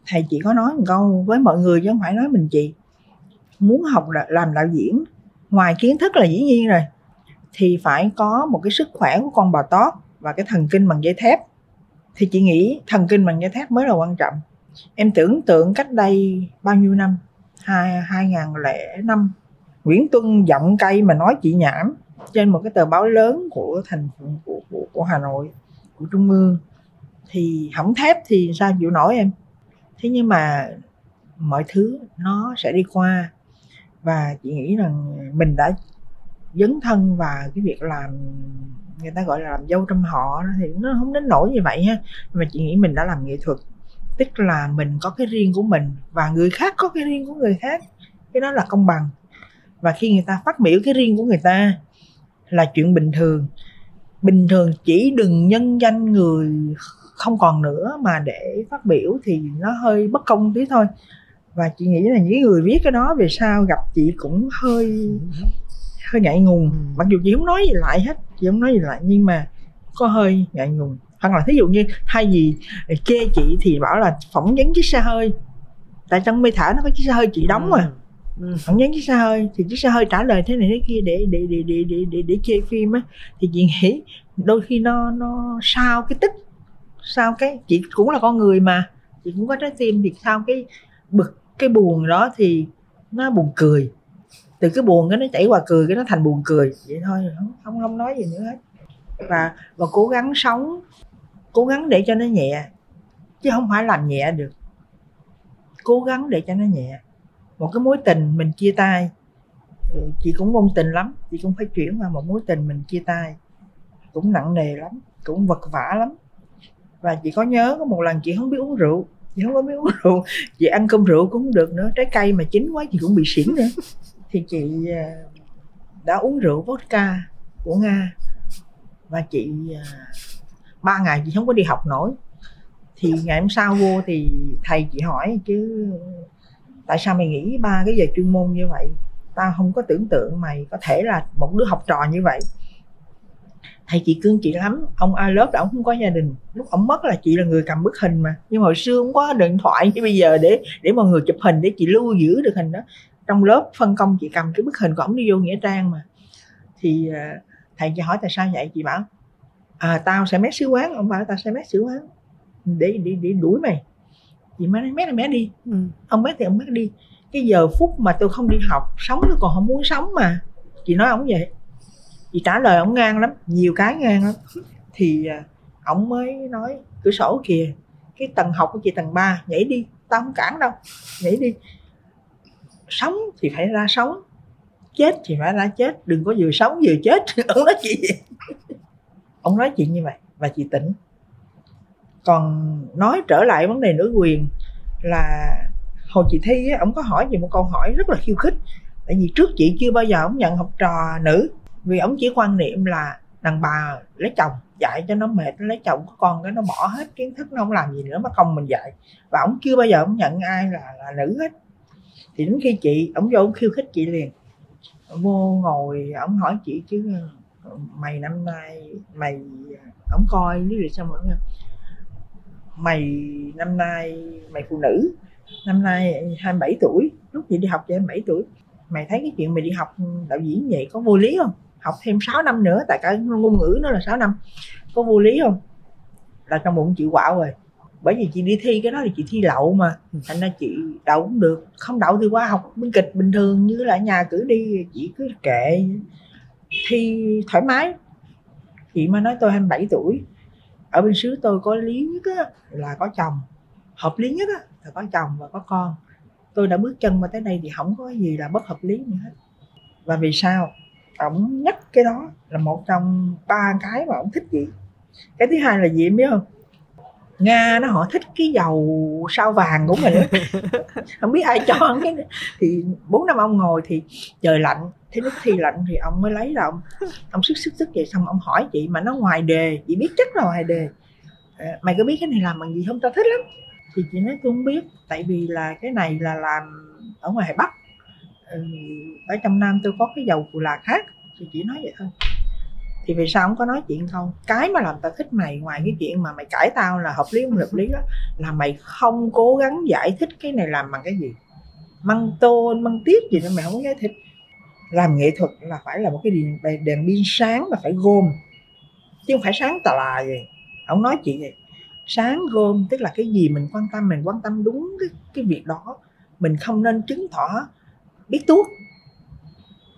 thầy chỉ có nói một câu với mọi người chứ không phải nói mình chị. Muốn học làm đạo diễn ngoài kiến thức là dĩ nhiên rồi thì phải có một cái sức khỏe của con bò tót và cái thần kinh bằng dây thép. Thì chị nghĩ thần kinh bằng dây thép mới là quan trọng. Em tưởng tượng cách đây bao nhiêu năm? Hai hai ngàn lẻ năm Nguyễn Tuân giọng cây mà nói chị nhảm trên một cái tờ báo lớn của thành của, của, của Hà Nội của Trung ương. Thì hỏng thép thì sao chịu nổi em? Thế nhưng mà mọi thứ nó sẽ đi qua. Và chị nghĩ rằng mình đã dấn thân vào cái việc làm, người ta gọi là làm dâu trong họ thì nó không đến nỗi như vậy ha. Mà chị nghĩ mình đã làm nghệ thuật, tức là mình có cái riêng của mình và người khác có cái riêng của người khác. Cái đó là công bằng. Và khi người ta phát biểu cái riêng của người ta là chuyện bình thường. Bình thường chỉ đừng nhân danh người không còn nữa mà để phát biểu thì nó hơi bất công tí thôi. Và chị nghĩ là những người viết cái đó về sau gặp chị cũng hơi hơi ngại ngùng. Ừ. mặc dù chị không nói gì lại hết chị không nói gì lại nhưng mà có hơi ngại ngùng. Hoặc là thí dụ như thay vì chê chị thì bảo là phỏng vấn chiếc xe hơi. Tại trong mê thả nó có chiếc xe hơi chị đóng mà. Ừ. phỏng vấn chiếc xe hơi thì chiếc xe hơi trả lời thế này thế kia để để để để để để, để chê phim á. Thì chị nghĩ đôi khi nó nó sao cái tích sao cái chị cũng là con người mà. Chị cũng có trái tim thì sao cái bực cái buồn đó thì nó buồn cười. Từ cái buồn cái nó chảy qua cười cái nó thành buồn cười. Vậy thôi không không, không nói gì nữa hết. Và và cố gắng sống cố gắng để cho nó nhẹ chứ không phải làm nhẹ được. Cố gắng để cho nó nhẹ. Một cái mối tình mình chia tay chị cũng ngôn tình lắm. Chị cũng phải chuyển qua một mối tình mình chia tay. Cũng nặng nề lắm cũng vật vã lắm và chị có nhớ có một lần chị không biết uống rượu, chị không có biết uống rượu, chị ăn cơm rượu cũng không được nữa, trái cây mà chín quá chị cũng bị xỉn nữa. Thì chị à, đã uống rượu vodka của nga. Và chị à, ba ngày chị không có đi học nổi. Thì ngày hôm sau vô thì thầy chị hỏi chứ, tại sao mày nghĩ ba cái về chuyên môn như vậy? Tao không có tưởng tượng mày có thể là một đứa học trò như vậy thầy chị cưng chị lắm. Ông a lớp là ông không có gia đình. Lúc ông mất là chị là người cầm bức hình mà. Nhưng mà hồi xưa không có điện thoại như bây giờ để để mọi người chụp hình để chị lưu giữ được hình đó. Trong lớp phân công chị cầm cái bức hình của ông đi vô nghĩa trang mà. Thì à, thầy chị hỏi tại sao vậy? Chị bảo à tao sẽ mét sứ quán. Ông bảo tao sẽ mét sứ quán. Để để để đuổi mày. Chị mới nói mét là mét đi. Ừ. ông mét thì ông mét đi. Cái giờ phút mà tôi không đi học sống tôi còn không muốn sống mà. Chị nói ông vậy chị trả lời ông ngang lắm, nhiều cái ngang lắm. Thì à, ổng ông mới nói, cửa sổ kìa, cái tầng học của chị tầng 3 nhảy đi, tao không cản đâu, nhảy đi. Sống thì phải ra sống, chết thì phải ra chết, đừng có vừa sống vừa chết. Ông nói chị ông nói chuyện như vậy và chị tỉnh. Còn nói trở lại vấn đề nữ quyền là hồi chị thi á ông có hỏi về một câu hỏi rất là khiêu khích. Tại vì trước chị chưa bao giờ ông nhận học trò nữ vì ông chỉ quan niệm là đàn bà lấy chồng dạy cho nó mệt nó lấy chồng có con cái nó bỏ hết kiến thức, nó không làm gì nữa mà không mình dạy. Và ông chưa bao giờ ông nhận ai là là nữ hết. Thì đến khi chị, ông vô ông khiêu khích chị liền. Vô ngồi, ông hỏi chị chứ, mày năm nay, mày, ông coi lý lịch xong rồi mày năm nay, mày phụ nữ, năm nay 27 tuổi, lúc chị đi học cho 27 tuổi, mày thấy cái chuyện mày đi học đạo diễn vậy có vô lý không? Học thêm 6 năm nữa tại cả ngôn ngữ nó là 6 năm. Có vô lý không? Là trong bụng chị quạo rồi. Bởi vì chị đi thi cái đó thì chị thi lậu mà. Thành ra chị đậu cũng được. Không đậu thì qua học biên kịch bình thường như là nhà cử đi chị cứ kệ. Thi thoải mái. Chị mà nói tôi 27 tuổi. Ở bên xứ tôi có lý nhất á, là có chồng. Hợp lý nhất á, là có chồng và có con. Tôi đã bước chân mà tới đây thì không có gì là bất hợp lý nữa hết. Và vì sao? Ổng nhắc cái đó là một trong ba cái mà ổng thích chị cái thứ hai là gì em biết không? Nga nó họ thích cái dầu sao vàng của mình. Không biết ai cho cái thì bốn năm ông ngồi thì trời lạnh thế lúc thi lạnh thì ông mới lấy ra ông ông sức sức sức vậy xong ông hỏi chị mà nó ngoài đề chị biết chắc là ngoài đề. À, mày có biết cái này làm bằng gì không? Tao thích lắm. Thì chị nói tôi không biết tại vì là cái này là làm ở ngoài bắc ở trong nam tôi có cái dầu cù là khác thì chỉ nói vậy thôi. Thì vì sao không có nói chuyện không? Cái mà làm tao thích mày ngoài cái chuyện mà mày cãi tao là hợp lý không hợp lý đó là mày không cố gắng giải thích cái này làm bằng cái gì. Măng tôn măng tiết gì đó mày không có giải thích. Làm nghệ thuật là phải là một cái đèn, đèn pin sáng mà phải gom chứ không phải sáng tà là gì. Ông nói chuyện gì sáng gom tức là cái gì mình quan tâm mình quan tâm đúng cái, cái việc đó. Mình không nên chứng tỏ biết tuốt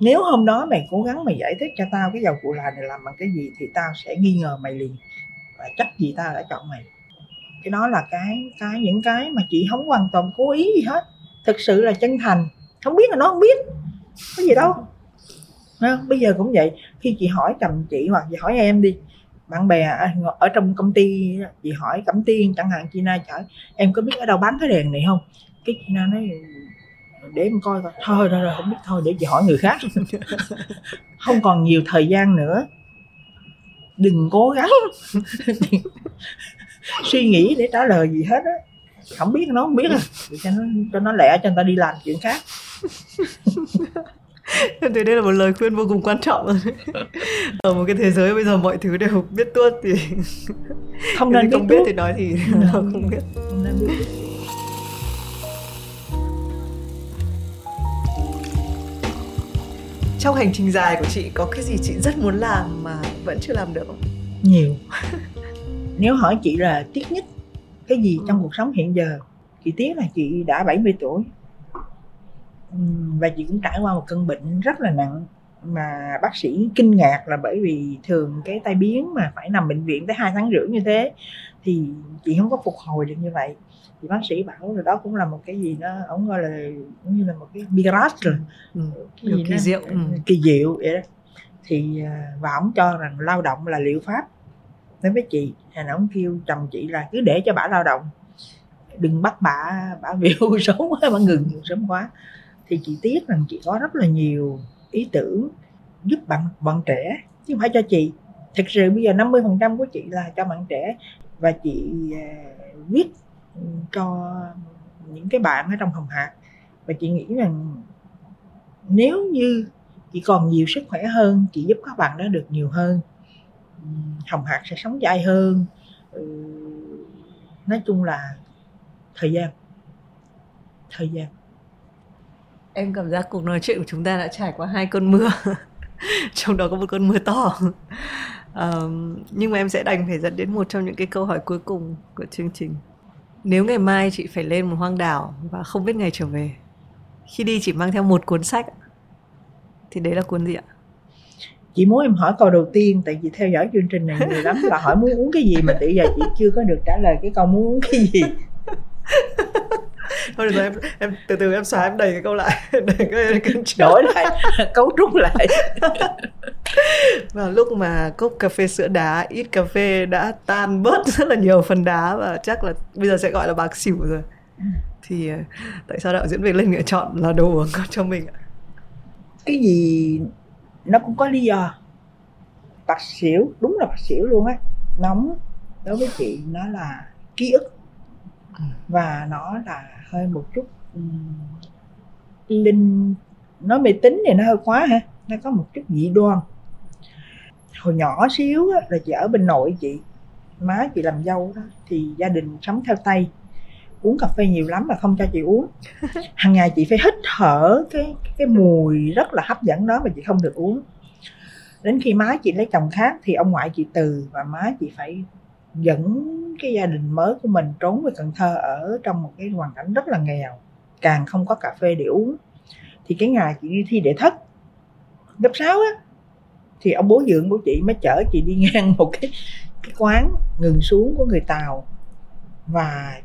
nếu hôm đó mày cố gắng mày giải thích cho tao cái dầu cụ là này làm bằng cái gì thì tao sẽ nghi ngờ mày liền. Và chắc gì tao đã chọn mày. Cái đó là cái cái những cái mà chị không hoàn toàn cố ý gì hết. Thực sự là chân thành. Không biết là nó không biết. Có gì đâu. Bây giờ cũng vậy. Khi chị hỏi chồng chị hoặc chị hỏi em đi. Bạn bè ở trong công ty chị hỏi cẩm tiên chẳng hạn, chị na chở em có biết ở đâu bán cái đèn này không? Cái chị na nói để em coi coi. Thôi rồi, rồi không biết. Thôi để chị hỏi người khác. Không còn nhiều thời gian nữa. Đừng cố gắng. Suy nghĩ để trả lời gì hết á. Không biết nó không biết à. Cho nó cho nó lẹ cho người ta đi làm chuyện khác. Thấy đây là một lời khuyên vô cùng quan trọng Ở một cái thế giới bây giờ mọi thứ đều biết tuốt thì không nên không biết, biết thì nói thì không biết. Không nên biết. Trong hành trình dài của chị có cái gì chị rất muốn làm mà vẫn chưa làm được không? Nhiều. Nếu hỏi chị là tiếc nhất cái gì trong cuộc sống hiện giờ, chị tiếc là chị đã 70 tuổi và chị cũng trải qua một cơn bệnh rất là nặng mà bác sĩ kinh ngạc là bởi vì thường cái tai biến mà phải nằm bệnh viện tới hai tháng rưỡi như thế thì chị không có phục hồi được như vậy. Thì bác sĩ bảo là đó cũng là một cái gì đó ông gọi là cũng như là một cái miracle ừ. cái gì kỳ đó, diệu ừ. kỳ diệu vậy đó. Thì à, và ông cho rằng lao động là liệu pháp. Nói với chị là ông kêu chồng chị là cứ để cho bà lao động. Đừng bắt bà bà biểu sớm quá bà ngừng sớm quá. Thì chị tiếc rằng chị có rất là nhiều ý tưởng giúp bạn bạn trẻ chứ không phải cho chị. Thực sự bây giờ 50% của chị là cho bạn trẻ và chị à, viết cho những cái bạn ở trong hồng hạc và chị nghĩ rằng nếu như chị còn nhiều sức khỏe hơn, chị giúp các bạn đó được nhiều hơn hồng hạc sẽ sống dài hơn. Ừ, nói chung là thời gian thời gian. Em cảm giác cuộc nói chuyện của chúng ta đã trải qua hai cơn mưa. Trong đó có một cơn mưa to nhưng mà em sẽ đành phải dẫn đến một trong những cái câu hỏi cuối cùng của chương trình. Nếu ngày mai chị phải lên một hoang đảo và không biết ngày trở về khi đi chỉ mang theo một cuốn sách thì đấy là cuốn gì ạ? Chị muốn em hỏi câu đầu tiên tại vì theo dõi chương trình này nhiều lắm là hỏi muốn uống cái gì mà tự giờ chị chưa có được trả lời cái câu muốn uống cái gì thôi được rồi em em từ từ em xóa em đẩy cái câu lại đẩy cái đổi lại cấu trúc lại. Và lúc mà cốc cà phê sữa đá ít cà phê đã tan bớt rất là nhiều phần đá và chắc là bây giờ sẽ gọi là bạc xỉu rồi. Thì ờ, tại sao đạo diễn Việt Linh lựa chọn là đồ uống cho mình ạ? Cái gì nó cũng có lý do. Bạc xỉu đúng là bạc xỉu luôn á. Nóng đối với chị nó là ký ức. Ừ. và nó là hơi một chút um, linh nói mê tín thì nó hơi quá ha nó có một chút dị đoan. Hồi nhỏ xíu á, là chị ở bên nội chị má chị làm dâu đó thì gia đình sống theo tây uống cà phê nhiều lắm mà không cho chị uống. Hàng ngày chị phải hít thở cái cái mùi rất là hấp dẫn đó mà chị không được uống. Đến khi má chị lấy chồng khác thì ông ngoại chị từ và má chị phải dẫn cái gia đình mới của mình trốn về Cần Thơ ở trong một cái hoàn cảnh rất là nghèo, càng không có cà phê để uống. Thì cái ngày chị đi thi đệ thất, lớp 6 á, thì ông bố dưỡng của chị mới chở chị đi ngang một cái cái quán ngừng xuống của người Tàu và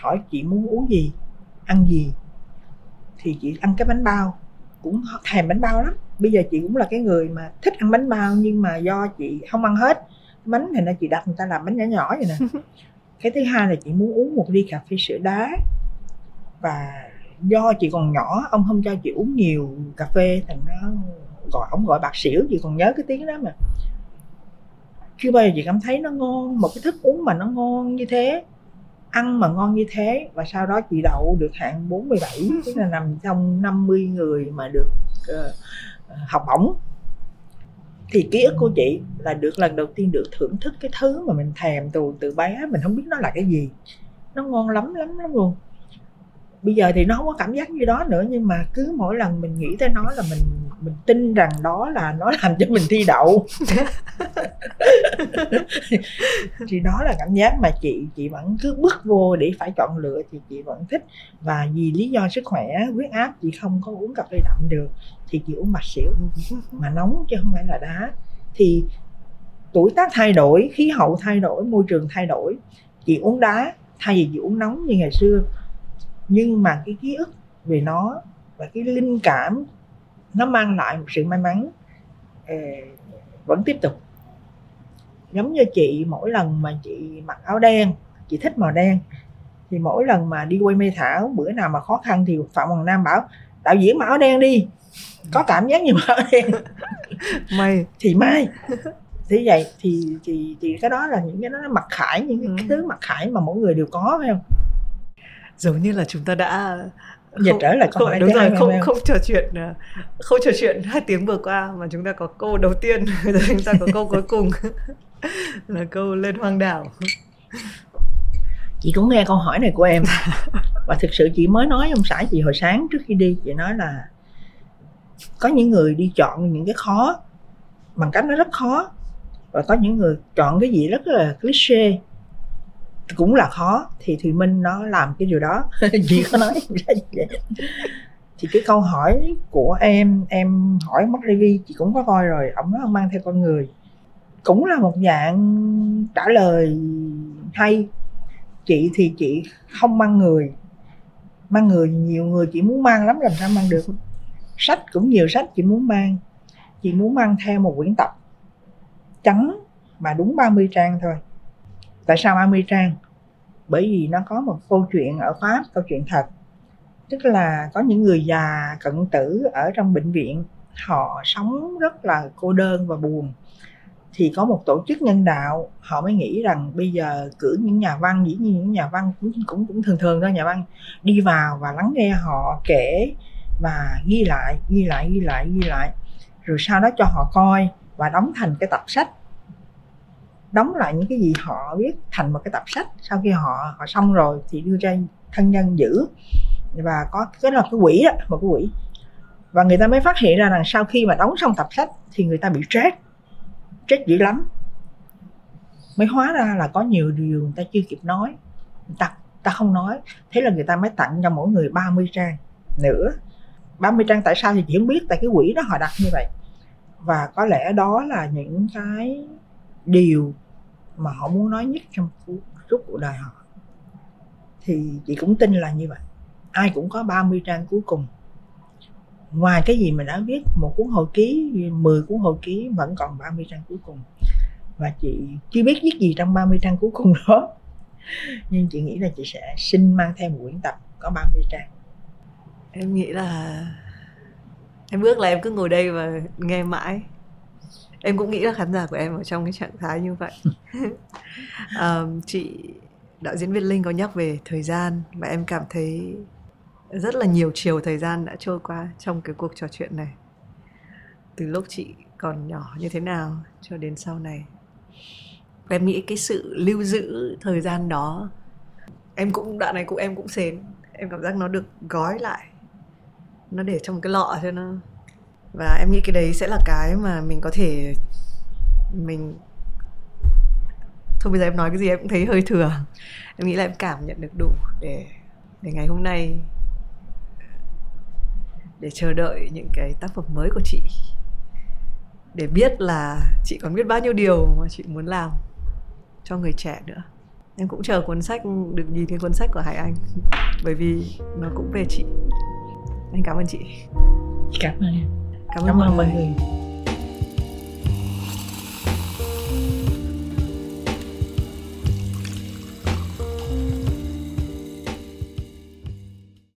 hỏi chị muốn uống gì, ăn gì. Thì chị ăn cái bánh bao, cũng thèm bánh bao lắm. Bây giờ chị cũng là cái người mà thích ăn bánh bao nhưng mà do chị không ăn hết bánh thì nó chị đặt người ta làm bánh nhỏ nhỏ vậy nè. Cái thứ hai là chị muốn uống một ly cà phê sữa đá. Và do chị còn nhỏ ông không cho chị uống nhiều cà phê thành nó gọi ông gọi bạc xỉu chị còn nhớ cái tiếng đó mà. Chưa bao giờ chị cảm thấy nó ngon một cái thức uống mà nó ngon như thế ăn mà ngon như thế và sau đó chị đậu được hạng 47 tức là nằm trong 50 người mà được uh, học bổng thì ký ức của chị là được lần đầu tiên được thưởng thức cái thứ mà mình thèm từ từ bé, mình không biết nó là cái gì. Nó ngon lắm lắm lắm luôn. Bây giờ thì nó không có cảm giác như đó nữa, nhưng mà cứ mỗi lần mình nghĩ tới nó là mình mình tin rằng đó là nó làm cho mình thi đậu. Thì đó là cảm giác mà chị chị vẫn cứ bước vô để phải chọn lựa thì chị vẫn thích. Và vì lý do sức khỏe huyết áp chị không có uống cà phê đậm được thì chị uống bạch xỉu mà nóng chứ không phải là đá. Thì tuổi tác thay đổi khí hậu thay đổi môi trường thay đổi. Chị uống đá thay vì chị uống nóng như ngày xưa. Nhưng mà cái ký ức về nó và cái linh cảm nó mang lại một sự may mắn ờ, vẫn tiếp tục. Giống như chị mỗi lần mà chị mặc áo đen chị thích màu đen thì mỗi lần mà đi quay mê thảo bữa nào mà khó khăn thì phạm hoàng nam bảo đạo diễn mặc áo đen đi có cảm giác như mặc áo đen. May. Thì may. Thế vậy thì thì thì cái đó là những cái đó mặc khải những cái, ừ. thứ mặc khải mà mỗi người đều có phải không? Giống như là chúng ta đã giờ trở lại câu hỏi đúng rồi không không? trò chuyện à, không trò chuyện hai tiếng vừa qua mà chúng ta có câu đầu tiên rồi chúng ta có câu cuối cùng. Là câu lên hoang đảo. Chị cũng nghe câu hỏi này của em. Và thực sự chị mới nói ông xã chị hồi sáng trước khi đi chị nói là có những người đi chọn những cái khó bằng cách nó rất khó. Và có những người chọn cái gì rất là cliché cũng là khó thì thùy minh nó làm cái điều đó. Chị có nói thì cái câu hỏi của em em hỏi mất Levy chị cũng có coi rồi ông nói ông mang theo con người. Cũng là một dạng trả lời hay. Chị thì chị không mang người. Mang người nhiều người chị muốn mang lắm làm sao mang được? Sách cũng nhiều sách chị muốn mang. Chị muốn mang theo một quyển tập trắng mà đúng 30 trang thôi tại sao 30 trang? Bởi vì nó có một câu chuyện ở pháp, câu chuyện thật. Tức là có những người già cận tử ở trong bệnh viện, họ sống rất là cô đơn và buồn. Thì có một tổ chức nhân đạo, họ mới nghĩ rằng bây giờ cử những nhà văn, dĩ nhiên những nhà văn cũng cũng cũng thường thường thôi, nhà văn đi vào và lắng nghe họ kể và ghi lại ghi lại ghi lại ghi lại. Rồi sau đó cho họ coi và đóng thành cái tập sách đóng lại những cái gì họ viết thành một cái tập sách. Sau khi họ họ xong rồi thì đưa ra thân nhân giữ và có cái là cái quỹ đó, một cái quỹ. Và người ta mới phát hiện ra rằng sau khi mà đóng xong tập sách thì người ta bị stress stress dữ lắm. Mới hóa ra là có nhiều điều người ta chưa kịp nói. Người ta ta không nói. Thế là người ta mới tặng cho mỗi người 30 trang nữa. 30 trang tại sao thì chỉ không biết tại cái quỹ đó họ đặt như vậy. Và có lẽ đó là những cái điều mà họ muốn nói nhất trong suốt cuộc đời họ. Thì chị cũng tin là như vậy. Ai cũng có 30 trang cuối cùng. Ngoài cái gì mình đã viết, một cuốn hồi ký 10 cuốn hồi ký, vẫn còn 30 trang cuối cùng. Và chị chưa biết viết gì trong 30 trang cuối cùng đó. Nhưng chị nghĩ là chị sẽ xin mang theo một quyển tập có 30 trang. Em nghĩ là em ước là em cứ ngồi đây và nghe mãi em cũng nghĩ là khán giả của em ở trong cái trạng thái như vậy. Um, chị đạo diễn Việt Linh có nhắc về thời gian và em cảm thấy rất là nhiều chiều thời gian đã trôi qua trong cái cuộc trò chuyện này. Từ lúc chị còn nhỏ như thế nào cho đến sau này. Em nghĩ cái sự lưu giữ thời gian đó em cũng đoạn này cũng em cũng xến. Em cảm giác nó được gói lại. Nó để trong cái lọ cho nó và em nghĩ cái đấy sẽ là cái mà mình có thể mình thôi bây giờ em nói cái gì em cũng thấy hơi thừa. Em nghĩ là em cảm nhận được đủ để để ngày hôm nay, để chờ đợi những cái tác phẩm mới của chị. Để biết là chị còn biết bao nhiêu điều mà chị muốn làm cho người trẻ nữa. Em cũng chờ cuốn sách, được nhìn cái cuốn sách của hải anh. Bởi vì nó cũng về chị. Anh cảm ơn chị. Cảm ơn em. ơn, cảm mọi